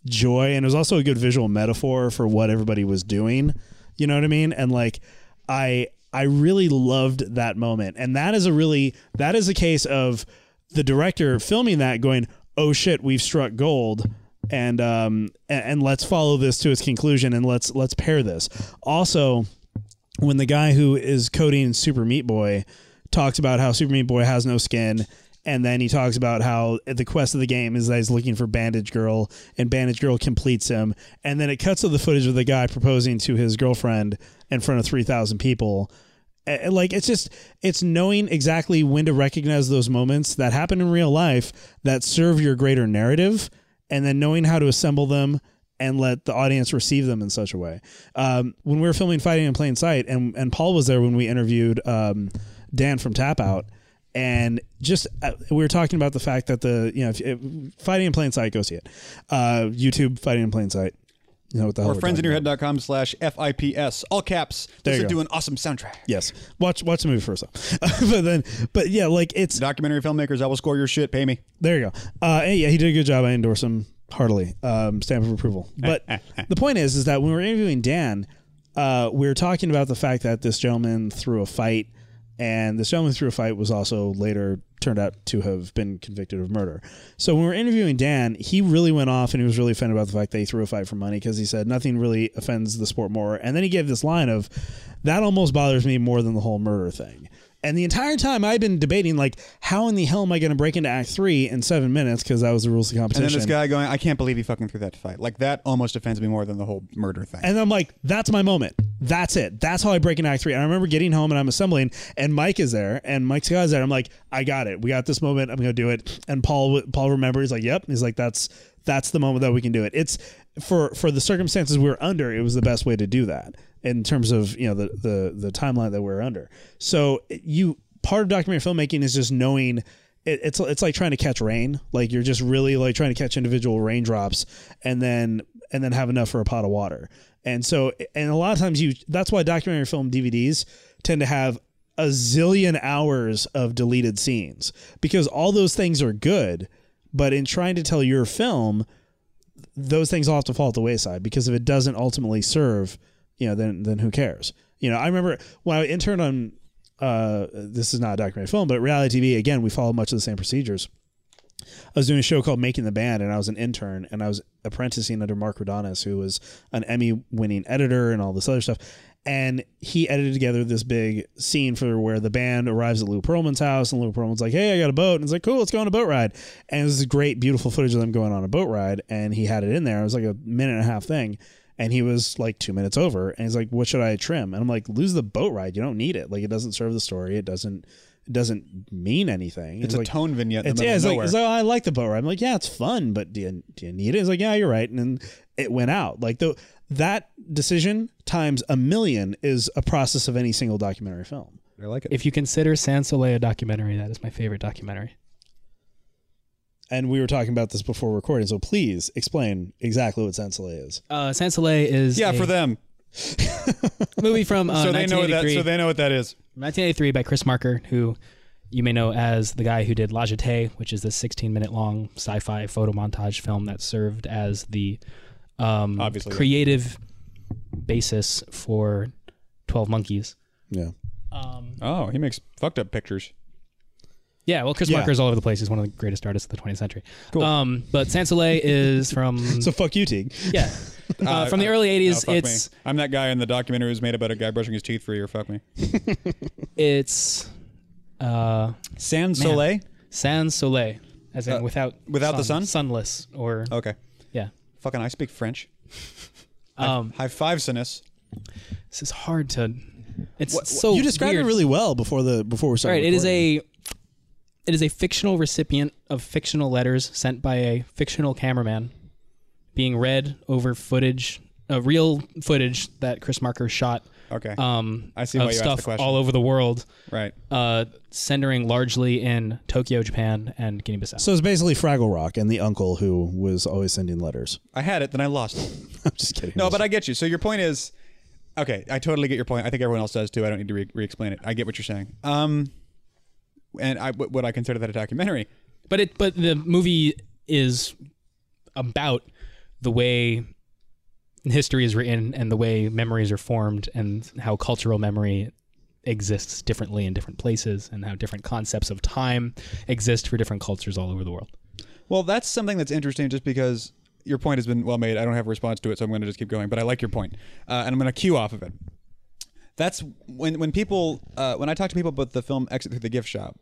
joy and it was also a good visual metaphor for what everybody was doing you know what i mean? And like i i really loved that moment and that is a really that is a case of the director filming that going oh shit we've struck gold and um and, and let's follow this to its conclusion and let's let's pair this also when the guy who is coding Super Meat Boy talks about how Super Meat Boy has no skin, and then he talks about how the quest of the game is that he's looking for Bandage Girl, and Bandage Girl completes him, and then it cuts to the footage of the guy proposing to his girlfriend in front of three thousand people. Like it's just it's knowing exactly when to recognize those moments that happen in real life that serve your greater narrative and then knowing how to assemble them and let the audience receive them in such a way. Um, when we were filming Fighting in Plain Sight, and and Paul was there when we interviewed um, Dan from Tap Out, and just uh, we were talking about the fact that the you know if, if Fighting in Plain Sight, go see it. Uh, YouTube Fighting in Plain Sight. You know what the hell Or we're talking about. friendsinyourhead.com slash FIPS. All caps. There you go. to an awesome soundtrack. Yes, watch watch the movie first, though. but then, but yeah, like it's Documentary filmmakers, I will score your shit. Pay me. There you go. Uh, yeah, he did a good job. I endorse him heartily. Um, stamp of approval. But the point is, is that when we were interviewing Dan, uh, we were talking about the fact that this gentleman threw a fight, and this gentleman threw a fight was also later turned out to have been convicted of murder. So when we were interviewing Dan, he really went off and he was really offended about the fact that he threw a fight for money because he said nothing really offends the sport more. And then he gave this line of, "That almost bothers me more than the whole murder thing." And the entire time I've been debating, like, how in the hell am I going to break into Act Three in seven minutes? Because that was the rules of competition. And then this guy going, I can't believe he fucking threw that fight. Like, that almost offends me more than the whole murder thing. And I'm like, that's my moment. That's it. That's how I break into Act Three. And I remember getting home and I'm assembling, and Mike is there, and Mike's Scott's there. I'm like, I got it. We got this moment. I'm gonna do it. And Paul, Paul remembers. He's like, yep. He's like, that's that's the moment that we can do it. It's for for the circumstances we are under. It was the best way to do that in terms of you know the the the timeline that we're under. So you part of documentary filmmaking is just knowing it, it's it's like trying to catch rain. Like you're just really like trying to catch individual raindrops, and then and then have enough for a pot of water. And so, and a lot of times you that's why documentary film DVDs tend to have a zillion hours of deleted scenes because all those things are good, but in trying to tell your film, those things all have to fall at the wayside because if it doesn't ultimately serve, you know, then then who cares? You know, I remember when I interned on uh, this is not a documentary film, but reality TV. Again, we follow much of the same procedures. I was doing a show called Making the Band, and I was an intern, and I was apprenticing under Mark Rodanis, who was an Emmy-winning editor and all this other stuff. And he edited together this big scene for where the band arrives at Lou Pearlman's house, and Lou Pearlman's like, "Hey, I got a boat," and it's like, "Cool, let's go on a boat ride." And this great, beautiful footage of them going on a boat ride, and he had it in there. It was like a minute and a half thing, and he was like two minutes over, and he's like, "What should I trim?" And I'm like, "Lose the boat ride. You don't need it. Like, it doesn't serve the story. It doesn't." It doesn't mean anything. It's a like, tone vignette. It's, yeah, it's like, it's like, oh, I like the boat ride. I'm like, yeah, it's fun, but do you, do you need it? It's like, yeah, you're right. And then it went out. Like the that decision times a million is a process of any single documentary film. I like it. If you consider Sans Soleil a documentary, that is my favorite documentary. And we were talking about this before recording, so please explain exactly what Sans Soleil is. Uh, Sans Soleil is yeah, a for them, movie from uh, so they know what that. 1983. So they know what that is. 1983 by Chris Marker, who you may know as the guy who did La Jetée, which is this 16 minute long sci fi photo montage film that served as the um, Obviously, yeah. creative basis for 12 Monkeys. Yeah. Um, Oh, he makes fucked up pictures. yeah, well, Chris Yeah. Marker is all over the place. He's one of the greatest artists of the 20th century. Cool. Um, but Sans Soleil is from So fuck you, Teague. yeah uh, from the early 80s. Oh, fuck it's me. I'm that guy in the documentary who's made about a guy brushing his teeth for a year. Fuck me. it's uh, Sans Man. Soleil. Sans Soleil, as in Uh, without without the sun? sunless or Okay. Fucking, I speak French. Um, High five, Sinus. This is hard to. It's What- so you described weird. it really well before the before we All started. right, it is recording. a. It is a fictional recipient of fictional letters sent by a fictional cameraman, being read over footage, uh, real footage that Chris Marker shot. Okay. Um, I see of why you asked the stuff question. all over the world, right. uh, centering largely in Tokyo, Japan, and Guinea-Bissau. So it's basically Fraggle Rock and the uncle who was always sending letters. I had it, then I lost it. I'm just kidding. No, but I get you. So your point is, okay, I totally get your point. I think everyone else does too. I don't need to re- re-explain it. I get what you're saying. Um, and I would I consider that a documentary? but it but the movie is about the way history is written and the way memories are formed and how cultural memory exists differently in different places and how different concepts of time exist for different cultures all over the world. Well, that's something that's interesting, just because your point has been well made. I don't have a response to it, so I'm going to just keep going. But I like your point, uh, and I'm going to cue off of it. That's when when people uh, when I talk to people about the film Exit Through the Gift Shop.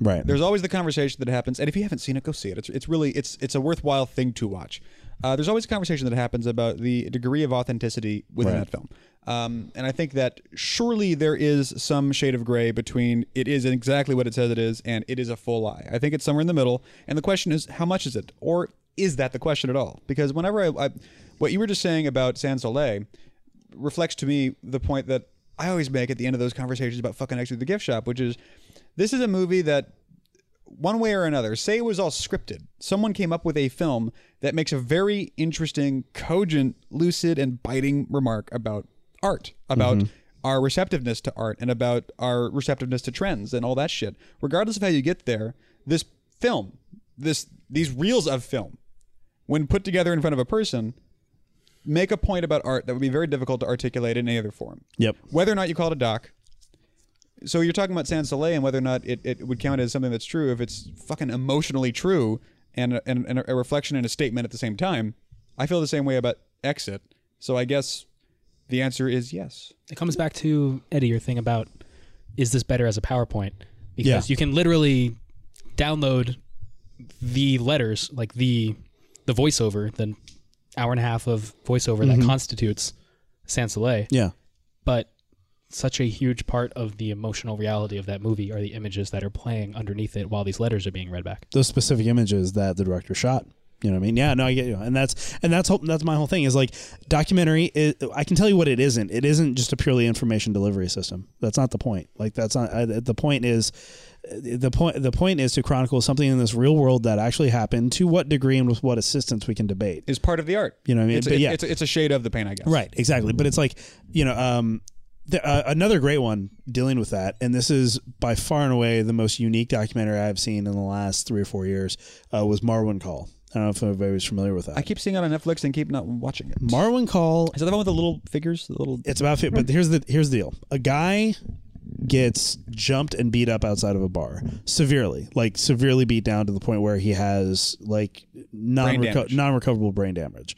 Right. There's always the conversation that happens, and if you haven't seen it, go see it. It's it's really it's it's a worthwhile thing to watch. Uh, there's always a conversation that happens about the degree of authenticity within Right. that film, um, and I think that surely there is some shade of gray between it is exactly what it says it is and it is a full lie. I think it's somewhere in the middle, and the question is how much is it, or is that the question at all? Because whenever I, I what you were just saying about Sans Soleil reflects to me the point that I always make at the end of those conversations about fucking Exit the Gift Shop, which is this is a movie that one way or another, say it was all scripted. Someone came up with a film that makes a very interesting, cogent, lucid, and biting remark about art, about mm-hmm. our receptiveness to art, and about our receptiveness to trends and all that shit. Regardless of how you get there, this film, this these reels of film, when put together in front of a person, make a point about art that would be very difficult to articulate in any other form. Yep. Whether or not you call it a doc. So you're talking about Sans Soleil and whether or not it, it would count as something that's true if it's fucking emotionally true and, and, and a reflection and a statement at the same time. I feel the same way about Exit. So I guess the answer is yes. It comes back to Eddie your thing about is this better as a PowerPoint? Because Yeah. you can literally download the letters, like the the voiceover, the hour and a half of voiceover that mm-hmm. constitutes Sans Soleil. yeah. but such a huge part of the emotional reality of that movie are the images that are playing underneath it while these letters are being read back. Those specific images that the director shot. You know what I mean? Yeah, no, I get you, and that's and that's that's my whole thing is like documentary. Is, I can tell you what it isn't. It isn't just a purely information delivery system. That's not the point. Like that's not I, the point. Is the point the point is to chronicle something in this real world that actually happened. To what degree and with what assistance we can debate. Is part of the art. You know what I mean? It's, But yeah. it's, it's a shade of the paint, I guess. Right, exactly. But it's like you know, um, the, uh, another great one dealing with that, and this is by far and away the most unique documentary I've seen in the last three or four years. Uh, was Marwencol. I don't know if everybody's familiar with that. I keep seeing it on Netflix and keep not watching it. Marwencol. Is that the one with the little figures? The little. It's about, fit, but here's the here's the deal. A guy gets jumped and beat up outside of a bar severely, like severely beat down to the point where he has like non non recoverable brain damage.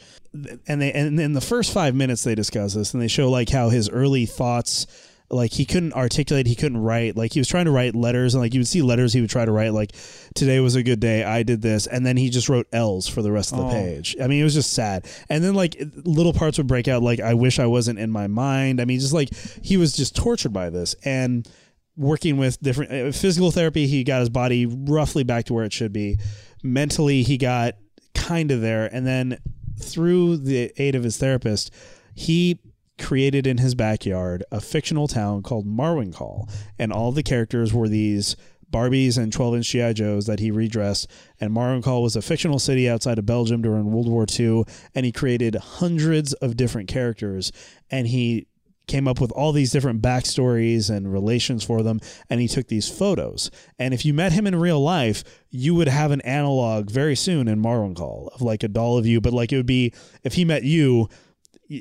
And they and in the first five minutes they discuss this and they show like how his early thoughts. Like he couldn't articulate, he couldn't write. Like he was trying to write letters, and like you would see letters he would try to write, like "Today was a good day, I did this," and then he just wrote L's for the rest of the Oh. page. I mean, it was just sad. And then like little parts would break out, like "I wish I wasn't in my mind." I mean, just like he was just tortured by this, and working with different uh, physical therapy, he got his body roughly back to where it should be. Mentally, he got kind of there, and then through the aid of his therapist, he created in his backyard a fictional town called Marwencol, and all the characters were these Barbies and 12 inch G.I. Joes that he redressed. And Marwencol was a fictional city outside of Belgium during World War II, and he created hundreds of different characters, and he came up with all these different backstories and relations for them and he took these photos and if you met him in real life you would have an analog very soon in Marwencol of like a doll of you but like it would be if he met you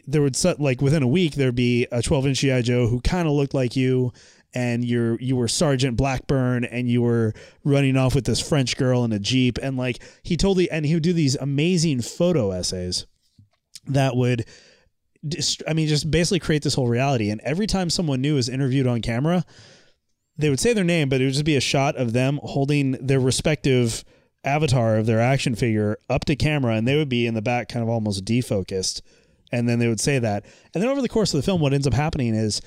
there would like within a week there'd be a 12 inch GI Joe who kind of looked like you and you're you were Sergeant Blackburn and you were running off with this French girl in a Jeep and like he totally and he would do these amazing photo essays that would dist- I mean, just basically create this whole reality. And every time someone new is interviewed on camera, they would say their name, but it would just be a shot of them holding their respective avatar of their action figure up to camera, and they would be in the back, kind of almost defocused. And then they would say that. And then over the course of the film, what ends up happening is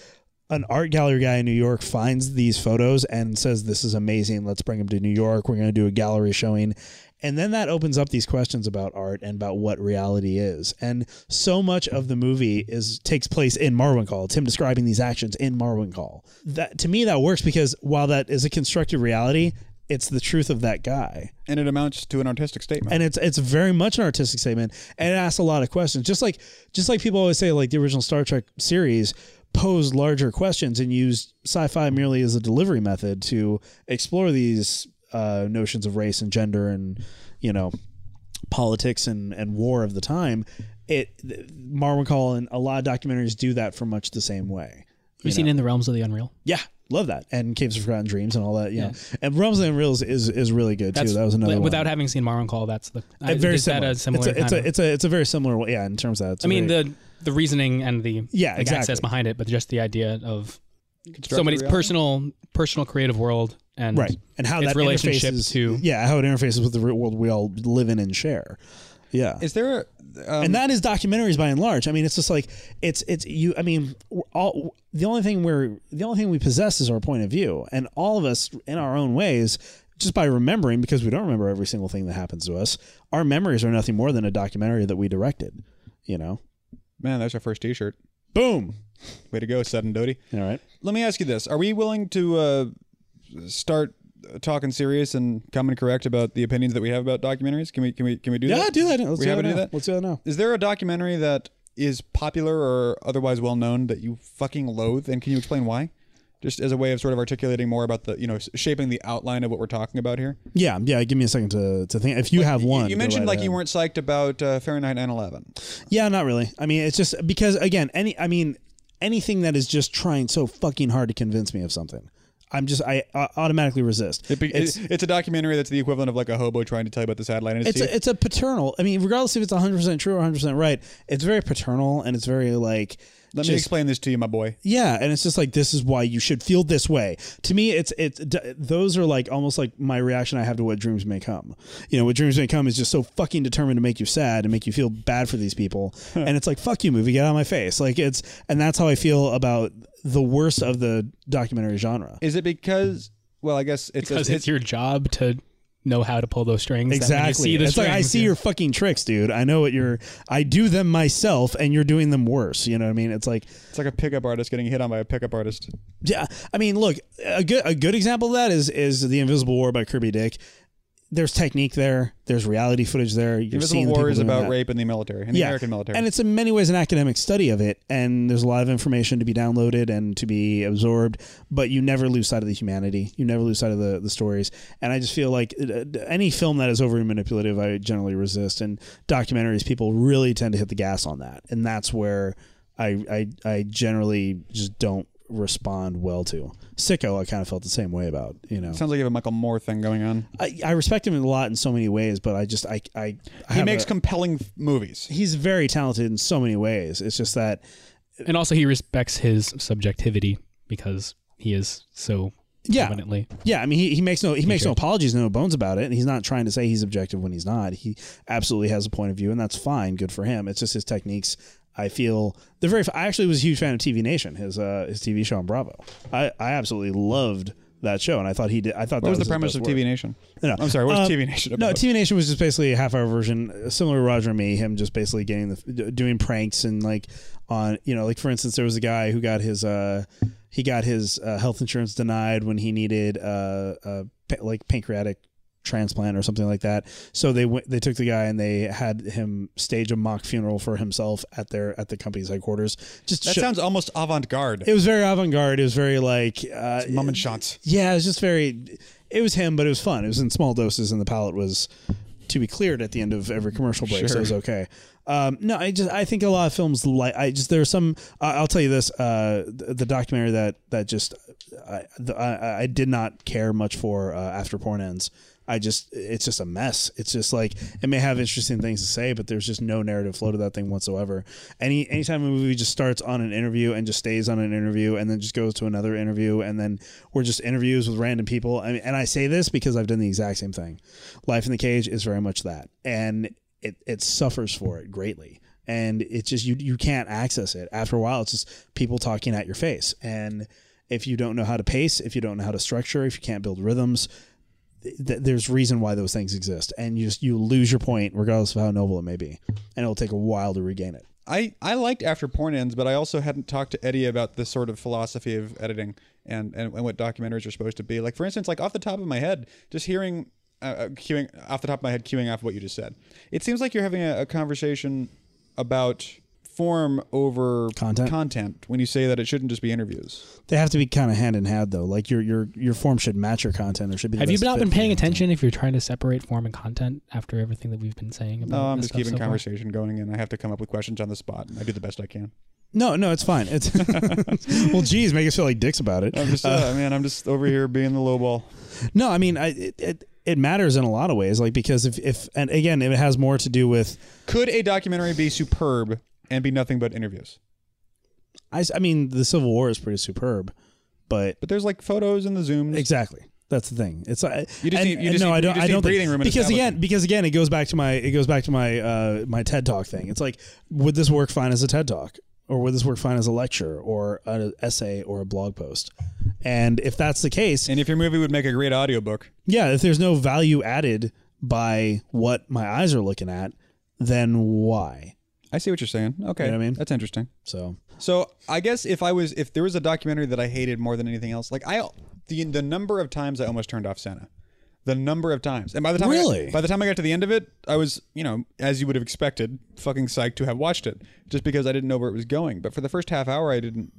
an art gallery guy in New York finds these photos and says, This is amazing. Let's bring them to New York. We're going to do a gallery showing. And then that opens up these questions about art and about what reality is. And so much of the movie is takes place in Marwin Marwencol. It's him describing these actions in Marwin Marwencol. That to me that works because while that is a constructed reality, it's the truth of that guy. and it amounts to an artistic statement. And it's it's very much an artistic statement and it asks a lot of questions. Just like just like people always say like the original Star Trek series posed larger questions and used sci-fi merely as a delivery method to explore these uh, notions of race and gender and you know politics and, and war of the time. It Marwencol and a lot of documentaries do that for much the same way. Have you seen In the Realms of the Unreal? Yeah, love that and Caves of Forgotten Dreams and all that. Yeah, and Realms and Reels is is really good too. That was another one. without having seen Marwencol. That's the I, very is similar. That a similar. it's a, it's a it's a it's a very similar. Yeah, in terms of that. It's I a mean very- the the reasoning and the Yeah, like, exactly. access behind it, but just the idea of somebody's reality? personal personal creative world and right and how that relationship interfaces to- yeah how it interfaces with the real world we all live in and share. Yeah. Is there? A, um, and that is documentaries by and large. I mean, it's just like it's it's you. I mean, all the only thing we're the only thing we possess is our point of view, and all of us in our own ways, just by remembering because we don't remember every single thing that happens to us. Our memories are nothing more than a documentary that we directed. You know, man, that's our first T-shirt. boom. Way to go, Sudden Doty. All right. Let me ask you this: Are we willing to uh, start talking serious and coming correct about the opinions that we have about documentaries? Can we? Can we? Can we do Yeah, that? Yeah, do that. Let's We do that to do that? Let's do that now. Is there a documentary that is popular or otherwise well known that you fucking loathe, and can you explain why? Just as a way of sort of articulating more about the, you know, shaping the outline of what we're talking about here. Yeah, yeah. Give me a second to, to think. If you have one, You, mentioned right like you weren't psyched about uh, Fahrenheit 9/11. Yeah, not really. I mean, it's just because again, any. I mean, anything that is just trying so fucking hard to convince me of something, I'm just I, uh automatically resist. It, be- it's it's, a documentary that's the equivalent of like a hobo trying to tell you about the satellite it's a, it's a paternal. I mean, regardless if it's 100 percent true or 100 percent right, it's very paternal and it's very like. Let me explain this to you, my boy. Yeah, and it's just like this is why you should feel this way. To me, it's it's d- those are like almost like my reaction I have to what dreams may come. You know, what dreams may come is just so fucking determined to make you sad and make you feel bad for these people, and it's like fuck you, movie, get out of my face. Like it's and that's how I feel about the worst of the documentary genre. Is it because? Well, I guess it's because it's, it's your job to know how to pull those strings. that you Exactly. see the it's like I see you're- your fucking tricks, dude. I know what you're. I do them myself, and you're doing them worse. You know what I mean? It's like, It's like a pickup artist getting hit on by a pickup artist. yeah. I mean, look, a good a good example of that is is the Invisible War by Kirby Dick. There's technique there. There's reality footage there. You're Invisible seeing the War is about that. rape in the military, in the American military. And it's in many ways an academic study of it, and there's a lot of information to be downloaded and to be absorbed, but you never lose sight of the humanity. You never lose sight of the, the stories. And I just feel like uh, any film that is overly manipulative, I generally resist. And documentaries, people really tend to hit the gas on that. And that's where I, I, I generally just don't respond well to. Sicko, I kind of felt the same way about, you know. Sounds like you have a Michael Moore thing going on. I, I respect him a lot in so many ways, but I just, I, I, I He makes a- compelling f- movies. he's very talented in so many ways. It's just that and also he respects his subjectivity because he is so Yeah. eminently. yeah, I mean he, he makes no he makes no apologies, no bones about it. And he's not trying to say he's objective when he's not. He absolutely has a point of view, and that's fine. Good for him. It's just his techniques. I feel they're very. I actually was a huge fan of TV Nation, his uh, his TV show on Bravo. I, I absolutely loved that show, and I thought he did. I thought What that was the premise of work. TV Nation? No, I'm sorry, what's Um, TV Nation About? No. TV Nation was just basically a half hour version, similar to Roger and me. Him just basically getting the doing pranks and like on you know like for instance there was a guy who got his uh he got his uh, health insurance denied when he needed uh, uh pa- like pancreatic transplant or something like that. So they went they took the guy and they had him stage a mock funeral for himself at their at the company's headquarters. Just that sounds almost avant-garde. it was very avant garde. It was very like uh, Mum and shots. yeah, it was just very. It was him, but it was fun. It was in small doses, and the palate was to be cleared at the end of every commercial break, so it was okay. Um, no, I just I think a lot of films like I just there's some. Uh, I'll tell you this: uh, the, the documentary that that just I, the, I I did not care much for uh, after porn ends. I just it's just a mess. It's just like it may have interesting things to say, but there's just no narrative flow to that thing whatsoever. Any anytime a movie just starts on an interview and just stays on an interview and then just goes to another interview and then we're just interviews with random people. I mean, and I say this because I've done the exact same thing. Life in the Cage is very much that, and it it suffers for it greatly. And it's just you you can't access it. After a while, it's just people talking at your face. And if you don't know how to pace, if you don't know how to structure, if you can't build rhythms, th- there's reason why those things exist, and you just you lose your point regardless of how noble it may be, and it'll take a while to regain it. I, I liked After Porn Ends, but I also hadn't talked to Eddie about this sort of philosophy of editing and, and, and what documentaries are supposed to be. Like, for instance, like off the top of my head, just hearing, uh, uh, queuing, off the top of my head, queuing off what you just said, it seems like you're having a, a conversation about form over Content? content when you say that it shouldn't just be interviews. They have to be kind of hand in hand though. Like your your your form should match your content. Or should be. The Have you not been paying your content. attention if you're trying to separate form and content after everything that we've been saying about No, I'm just keeping so far? conversation going, and I have to come up with questions on the spot. I do the best I can. No, no, it's fine. It's well, geez, make us feel like dicks about it. I'm just, uh, man, I'm just over here being the low ball. No, I mean, I, it, it it matters in a lot of ways. Like because if if and again, it has more to do with. Could a documentary be superb and be nothing but interviews? I mean, the Civil War is pretty superb, but But there's like photos and the zooms. Exactly. That's the thing. It's uh, You just and- need- you just no, need- I don't. I don't think- room because again, because again, it goes back to my it goes back to my uh, my TED Talk thing. It's like, would this work fine as a TED Talk, or would this work fine as a lecture, or an essay, or a blog post? And if that's the case, And if your movie would make a great audiobook, yeah, if there's no value added by what my eyes are looking at, then why? I see what you're saying. Okay, You know what I mean? that's interesting. So So I guess if I was, if there was a documentary that I hated more than anything else, like I, the the number of times I almost turned off Senna, the number of times, and by the time I got- Really? by the time I got to the end of it, I was, you know, as you would have expected, fucking psyched to have watched it, just because I didn't know where it was going. But for the first half hour, I didn't.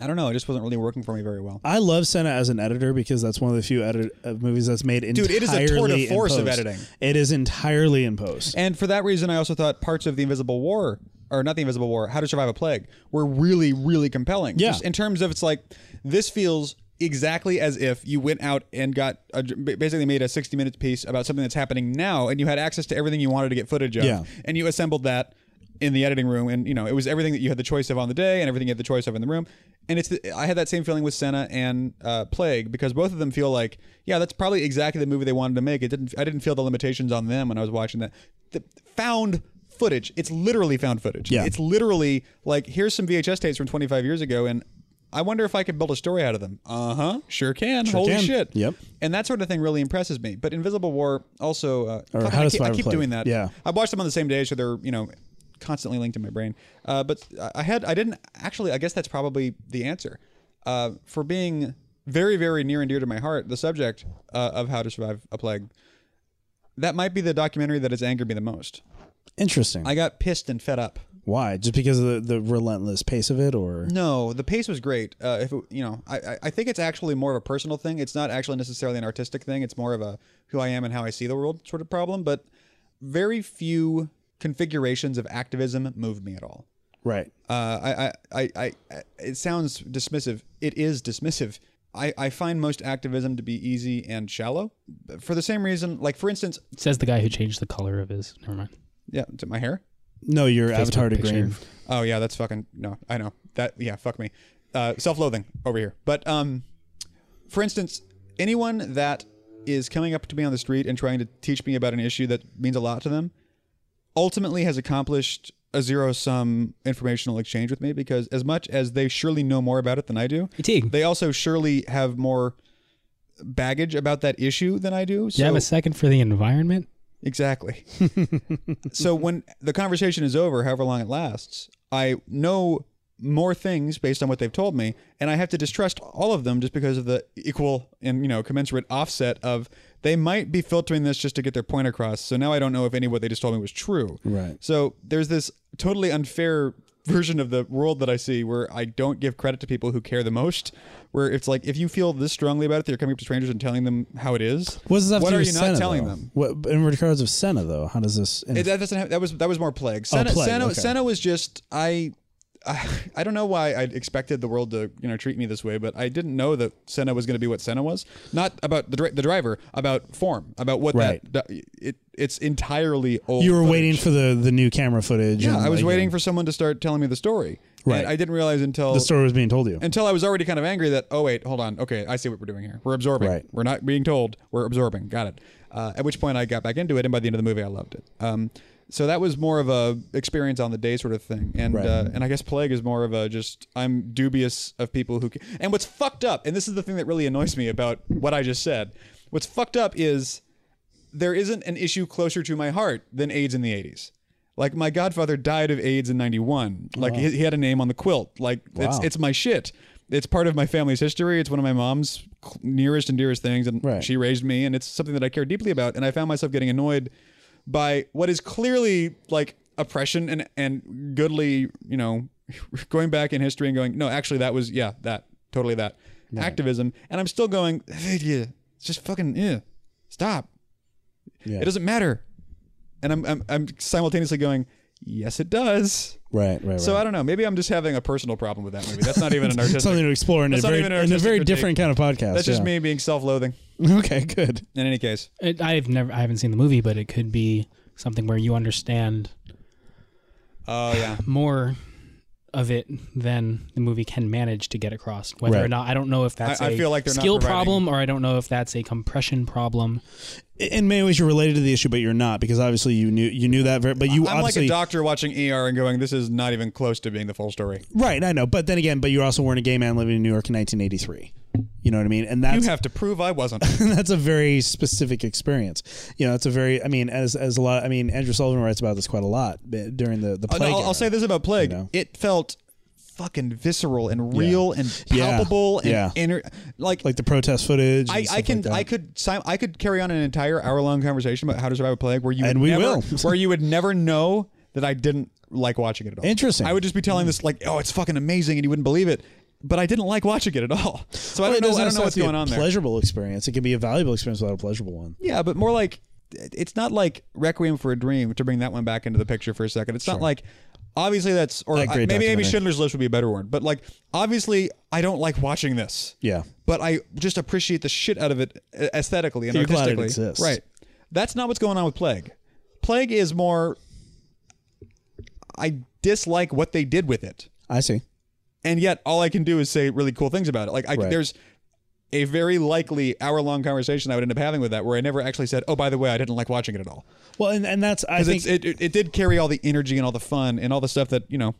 I don't know. It just wasn't really working for me very well. I love Senna as an editor because that's one of the few edit uh, movies that's made entirely. Dude, it is a tour de force of editing. It is entirely in post. And for that reason, I also thought parts of the Invisible War, or not the Invisible War, How to Survive a Plague, were really, really compelling. Yeah. Just in terms of it's like this feels exactly as if you went out and got a, basically made a 60 minutes piece about something that's happening now, and you had access to everything you wanted to get footage of, Yeah. and you assembled that in the editing room, and you know it was everything that you had the choice of on the day, and everything you had the choice of in the room. And it's the, I had that same feeling with Senna and uh, Plague because both of them feel like yeah, that's probably exactly the movie they wanted to make. It didn't I didn't feel the limitations on them when I was watching that. The found footage. It's literally found footage. Yeah. It's literally like here's some VHS tapes from 25 years ago, and I wonder if I could build a story out of them. Uh huh. Sure can. Holy can. shit. Yep. And that sort of thing really impresses me. But Invisible War also. Uh, Or fuck, How I to keep, I keep Plague. doing that. Yeah. I watched them on the same day, so they're you know constantly linked in my brain. Uh, but I had I didn't actually. I guess that's probably the answer uh, for being very very near and dear to my heart. The subject uh, of How to Survive a Plague. That might be the documentary that has angered me the most. Interesting. I got pissed and fed up. Why? Just because of the, the relentless pace of it, or No, the pace was great. Uh, if it, you know, I, I- I think it's actually more of a personal thing. It's not actually necessarily an artistic thing. It's more of a who I am and how I see the world sort of problem. But very few configurations of activism move me at all. right? Uh, I, I, I, I, it sounds dismissive. It is dismissive. I, I find most activism to be easy and shallow, for the same reason. Like for instance, Says the guy who changed the color of his. Never mind. yeah, to my hair. No, your avatar to picture. green. Oh yeah, that's fucking no. I know that. Yeah, fuck me. Uh, self-loathing over here. But um, for instance, anyone that is coming up to me on the street and trying to teach me about an issue that means a lot to them, ultimately has accomplished a zero-sum informational exchange with me because as much as they surely know more about it than I do, they also surely have more baggage about that issue than I do. Do you have a second for the environment? Exactly. so when the conversation is over, however long it lasts, I know more things based on what they've told me, and I have to distrust all of them just because of the equal and you know commensurate offset of they might be filtering this just to get their point across. So now I don't know if any of what they just told me was true. Right. So there's this totally unfair version of the world that I see where I don't give credit to people who care the most. Where it's like if you feel this strongly about it, that you're coming up to strangers and telling them how it is. What does that what are you Senna, not telling though? them? What in regards of Senna though? How does this? It, that doesn't have, that was that was more plague. Oh, Senna, Oh, plague, Senna, okay. Senna was just I, I I don't know why I expected the world to you know treat me this way, but I didn't know that Senna was going to be what Senna was. Not about the dri- the driver, about form, about what Right. that it it's entirely old. you were footage. waiting for the the new camera footage. Yeah, I was like, waiting for someone to start telling me the story. Right. And I didn't realize until the story was being told you. until I was already kind of angry that oh wait hold on okay I see what we're doing here we're absorbing Right. we're not being told we're absorbing got it uh, at which point I got back into it and by the end of the movie I loved it um, so that was more of a experience on the day sort of thing and Right. uh, and I guess plague is more of a just I'm dubious of people who ca- and what's fucked up and this is the thing that really annoys me about what I just said what's fucked up is there isn't an issue closer to my heart than AIDS in the 80s. Like my godfather died of AIDS in 91. Like he, he had a name on the quilt. Like it's Wow. it's my shit. It's part of my family's history. It's one of my mom's nearest and dearest things and Right. she raised me and it's something that I care deeply about and I found myself getting annoyed by what is clearly like oppression and and goodly, you know, going back in history and going, no, actually that was yeah, that totally that activism and I'm still going, yeah, it's just fucking yeah. Stop. Yeah. It doesn't matter. And I'm, I'm, I'm simultaneously going, yes, it does. right, right, right. So I don't know. Maybe I'm just having a personal problem with that movie. That's not even an artistic. something to explore in a That's not very even an in a artistic very critique. different kind of podcast. That's just yeah. me being self-loathing. Okay, good. In any case, It, I've never, I haven't seen the movie, but it could be something where you understand oh yeah, more of it than the movie can manage to get across. Whether or not I don't know if that's I- I a feel like skill problem or I don't know if that's a compression problem. In many ways, you're related to the issue, but you're not because obviously you knew you knew that. Very, but you I'm like a doctor watching ER and going, this is not even close to being the full story. right. I know, but then again, but you also weren't a gay man living in New York in 1983. You know what I mean? And that's You have to prove I wasn't. that's a very specific experience. You know, it's a very. I mean, as as a lot. I mean, Andrew Sullivan writes about this quite a lot eh, during the the Uh, plague. I'll, I'll era. say this about Plague. You know? It felt fucking visceral and real and Yeah. palpable and Yeah. inner. Like, like the protest footage. I, I can like. I could I could carry on an entire hour long conversation about how to survive a plague where you And we never, will. where you would never know that I didn't like watching it at all. Interesting. I would just be telling this like, oh, it's fucking amazing, and you wouldn't believe it. But I didn't like watching it at all. So I don't know. I don't know what's going on there. Pleasurable experience. It can be a valuable experience without a pleasurable one. Yeah, but more like it's not like Requiem for a Dream to bring that one back into the picture for a second. It's not like obviously that's or That I- maybe maybe. Schindler's List would be a better word. But like obviously I don't like watching this. Yeah. But I just appreciate the shit out of it uh, aesthetically and You're artistically. exists. Right. That's not what's going on with Plague. Plague is more I dislike what they did with it. I see. And yet all I can do is say really cool things about it. Like I, Right. there's a very likely hour long conversation I would end up having with that where I never actually said, "Oh, by the way, I didn't like watching it at all." Well, and, and that's I think it, it, it did carry all the energy and all the fun and all the stuff that you know.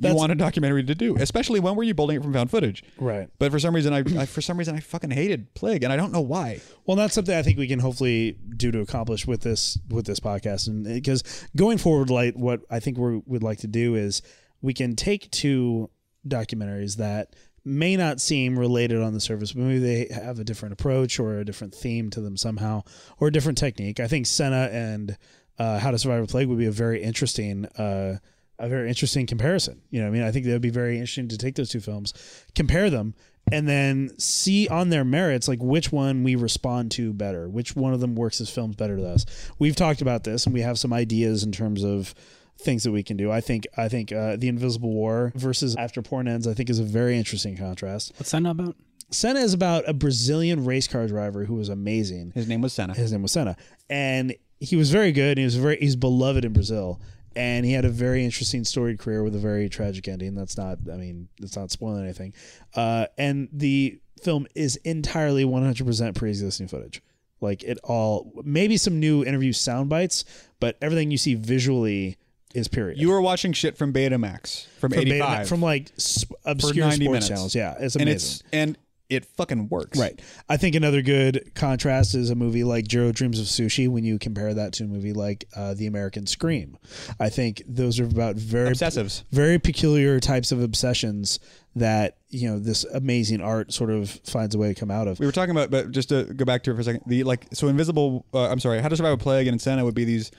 you want a documentary to do, especially when were you building it from found footage. Right. But for some reason, I, I for some reason I fucking hated Plague, and I don't know why. Well, that's something I think we can hopefully do to accomplish with this with this podcast, and because going forward, like what I think we would like to do is we can take two documentaries that may not seem related on the surface, but maybe they have a different approach or a different theme to them somehow, or a different technique. I think Senna and uh, How to Survive a Plague would be a very interesting. Uh, a very interesting comparison. You know, I mean, I think that would be very interesting to take those two films, compare them, and then see on their merits like which one we respond to better, which one of them works as films better to us. We've talked about this, and we have some ideas in terms of things that we can do. I think I think uh, the Invisible War versus After Porn Ends, I think is a very interesting contrast. What's that about? Senna is about a Brazilian race car driver who was amazing. His name was Senna. His name was Senna, and he was very good. And he was very he's beloved in Brazil, and he had a very interesting storied career with a very tragic ending. That's not, I mean, that's not spoiling anything. Uh, and the film is entirely 100% pre-existing footage. Like it all, maybe some new interview sound bites, but everything you see visually is period. You were watching shit from Betamax from, from, '85 Beta- from like sp- obscure 90 sports minutes. channels. Yeah, it's amazing. and it's and it fucking works. Right. I think another good contrast is a movie like Jiro Dreams of Sushi when you compare that to a movie like uh, The American Scream. I think those are about very Obsessives. very peculiar types of obsessions that, you know, this amazing art sort of finds a way to come out of. We were talking about, but just to go back to it for a second, the like so invisible. Uh, I'm sorry, How to Survive a Plague and Senna would be these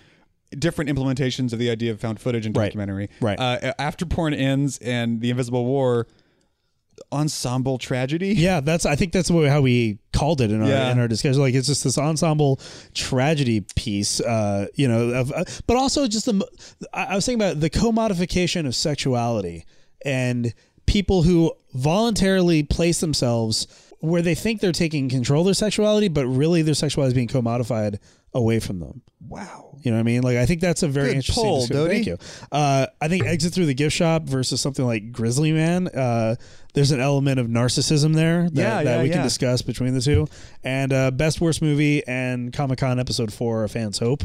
different implementations of the idea of found footage and documentary. Right. Uh, after porn ends and the Invisible War, ensemble tragedy. Yeah, that's. I think that's how we called it in our Yeah. in our discussion. Like it's just this ensemble tragedy piece, uh, you know. Of, uh, but also just the. I I was thinking about the commodification of sexuality and people who voluntarily place themselves where they think they're taking control of their sexuality, but really their sexuality is being commodified away from them. Wow. You know what I mean? Like I think that's a very Good interesting. discussion. Thank you. Uh, I think Exit Through the Gift Shop versus something like Grizzly Man. Uh, there's an element of narcissism there that, Yeah, that yeah, we can discuss between the two. And uh, Best Worst Movie and Comic Con Episode Four, A Fan's Hope,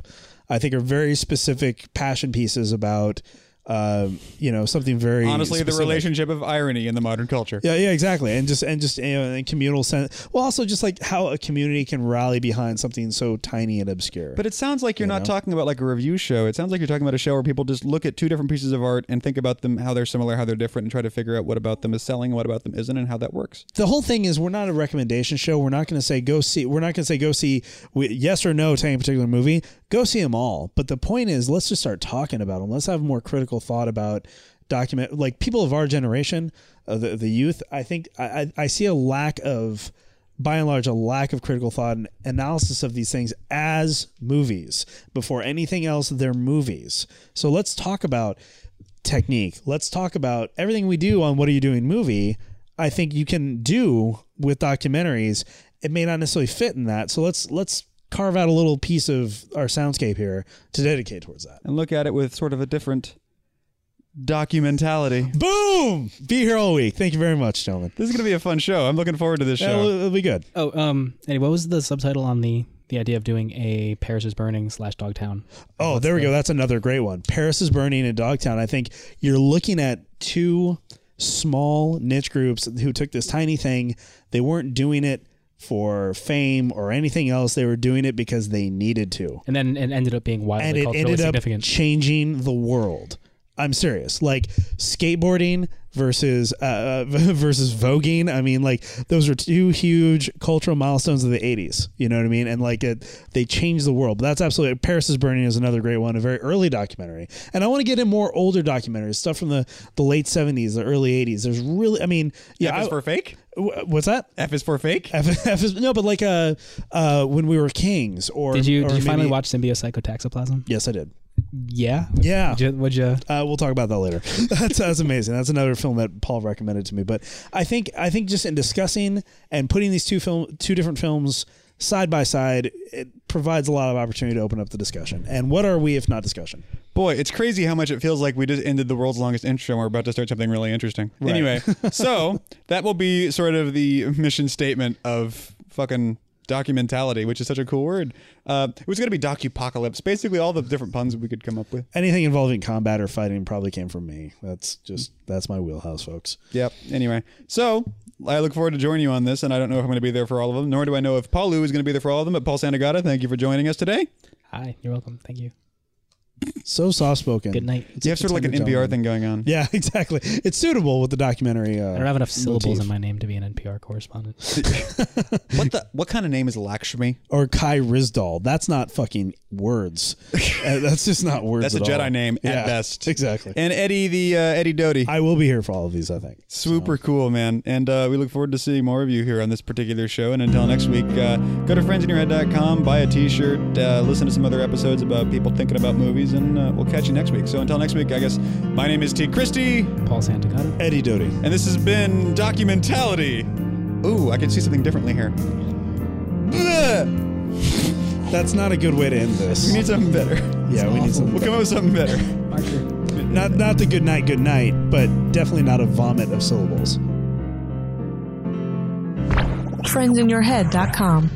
I think are very specific passion pieces about. Uh, you know something very Honestly, the relationship of irony in the modern culture. Yeah, yeah, exactly, and just and just you know, in communal sense. Well, also just like how a community can rally behind something so tiny and obscure. But it sounds like you're not know? talking about like a review show. It sounds like you're talking about a show where people just look at two different pieces of art and think about them, how they're similar, how they're different, and try to figure out what about them is selling and what about them isn't, and how that works. the whole thing is we're not a recommendation show. We're not going to say go see. We're not going to say go see we, yes or no to any particular movie. Go see them all. But the point is, let's just start talking about them. Let's have more critical thought about document like people of our generation, uh, the the youth. I think I, I I see a lack of. By and large, a lack of critical thought and analysis of these things as movies. Before anything else, they're movies. So let's talk about technique. Let's talk about everything we do on What Are You Doing movie. I think you can do with documentaries. It may not necessarily fit in that. So let's let's carve out a little piece of our soundscape here to dedicate towards that. And look at it with sort of a different documentality. Boom! Be here all week. Thank you very much, gentlemen. This is going to be a fun show. I'm looking forward to this Yeah, show. it'll, it'll be good. Oh, um. Anyway, what was the subtitle on the the idea of doing a Paris is Burning slash Dogtown? Oh, there we go. That's another great one. Paris is burning in Dogtown. I think you're looking at two small niche groups who took this tiny thing. They weren't doing it for fame or anything else. They were doing it because they needed to. And then it ended up being widely and it culturally ended up changing the world. I'm serious. Like skateboarding versus uh, versus voguing. I mean, like those are two huge cultural milestones of the '80s. You know what I mean? And like it, they changed the world. But that's absolutely. Paris is Burning is another great one, a very early documentary. And I want to get in more older documentaries, stuff from the the late '70s, the early '80s. There's really, I mean, yeah. F is I- for fake? Wh- what's that? F is for fake? F, F is, no, but like uh, uh, when we were kings, or Did you or did you finally maybe- watch Symbiopsychotaxiplasm? Yes, I did. Yeah. Yeah. Would you, would you Uh, we'll talk about that later. that's that's amazing. That's another film that Paul recommended to me. But I think I think just in discussing and putting these two film two different films side by side, it provides a lot of opportunity to open up the discussion. And what are we if not discussion? Boy, it's crazy how much it feels like we just ended the world's longest intro and we're about to start something really interesting. Anyway, so that will be sort of the mission statement of fucking documentality, which is such a cool word. Uh, it was going to be docupocalypse. Basically, all the different puns we could come up with. Anything involving combat or fighting probably came from me. That's just that's my wheelhouse, folks. Yep. Anyway, so I look forward to joining you on this, and I don't know if I'm going to be there for all of them, nor do I know if Paul Lou is going to be there for all of them. But Paul Santagata, thank you for joining us today. Hi, you're welcome. Thank you. So soft spoken. Good night. you have sort of like an NPR thing going on. Yeah, exactly. It's suitable with the documentary. Uh, I don't have enough syllables motif. in my name to be an NPR correspondent. What the? What kind of name is Lakshmi? or Kai Ryssdal. That's not fucking words. Uh, that's just not words. That's a Jedi all. name at Yeah, best. Exactly. And Eddie the uh, Eddie Doty. I will be here for all of these. I think. Super cool, man. And uh, we look forward to seeing more of you here on this particular show. And until next week, uh, go to friendsinyourhead.com, buy a t shirt, uh, listen to some other episodes about people thinking about movies, and uh, we'll catch you next week. So until next week, I guess my name is T. Christie, Paul Santagata. Eddie Doty. and this has been Documentality. Ooh, I can see something differently here. That's not a good way to end this. We need something better. yeah, we need some. We'll come up with something better. Marker. Not not the good night, good night, but definitely not a vomit of syllables. friendsinyourhead.com.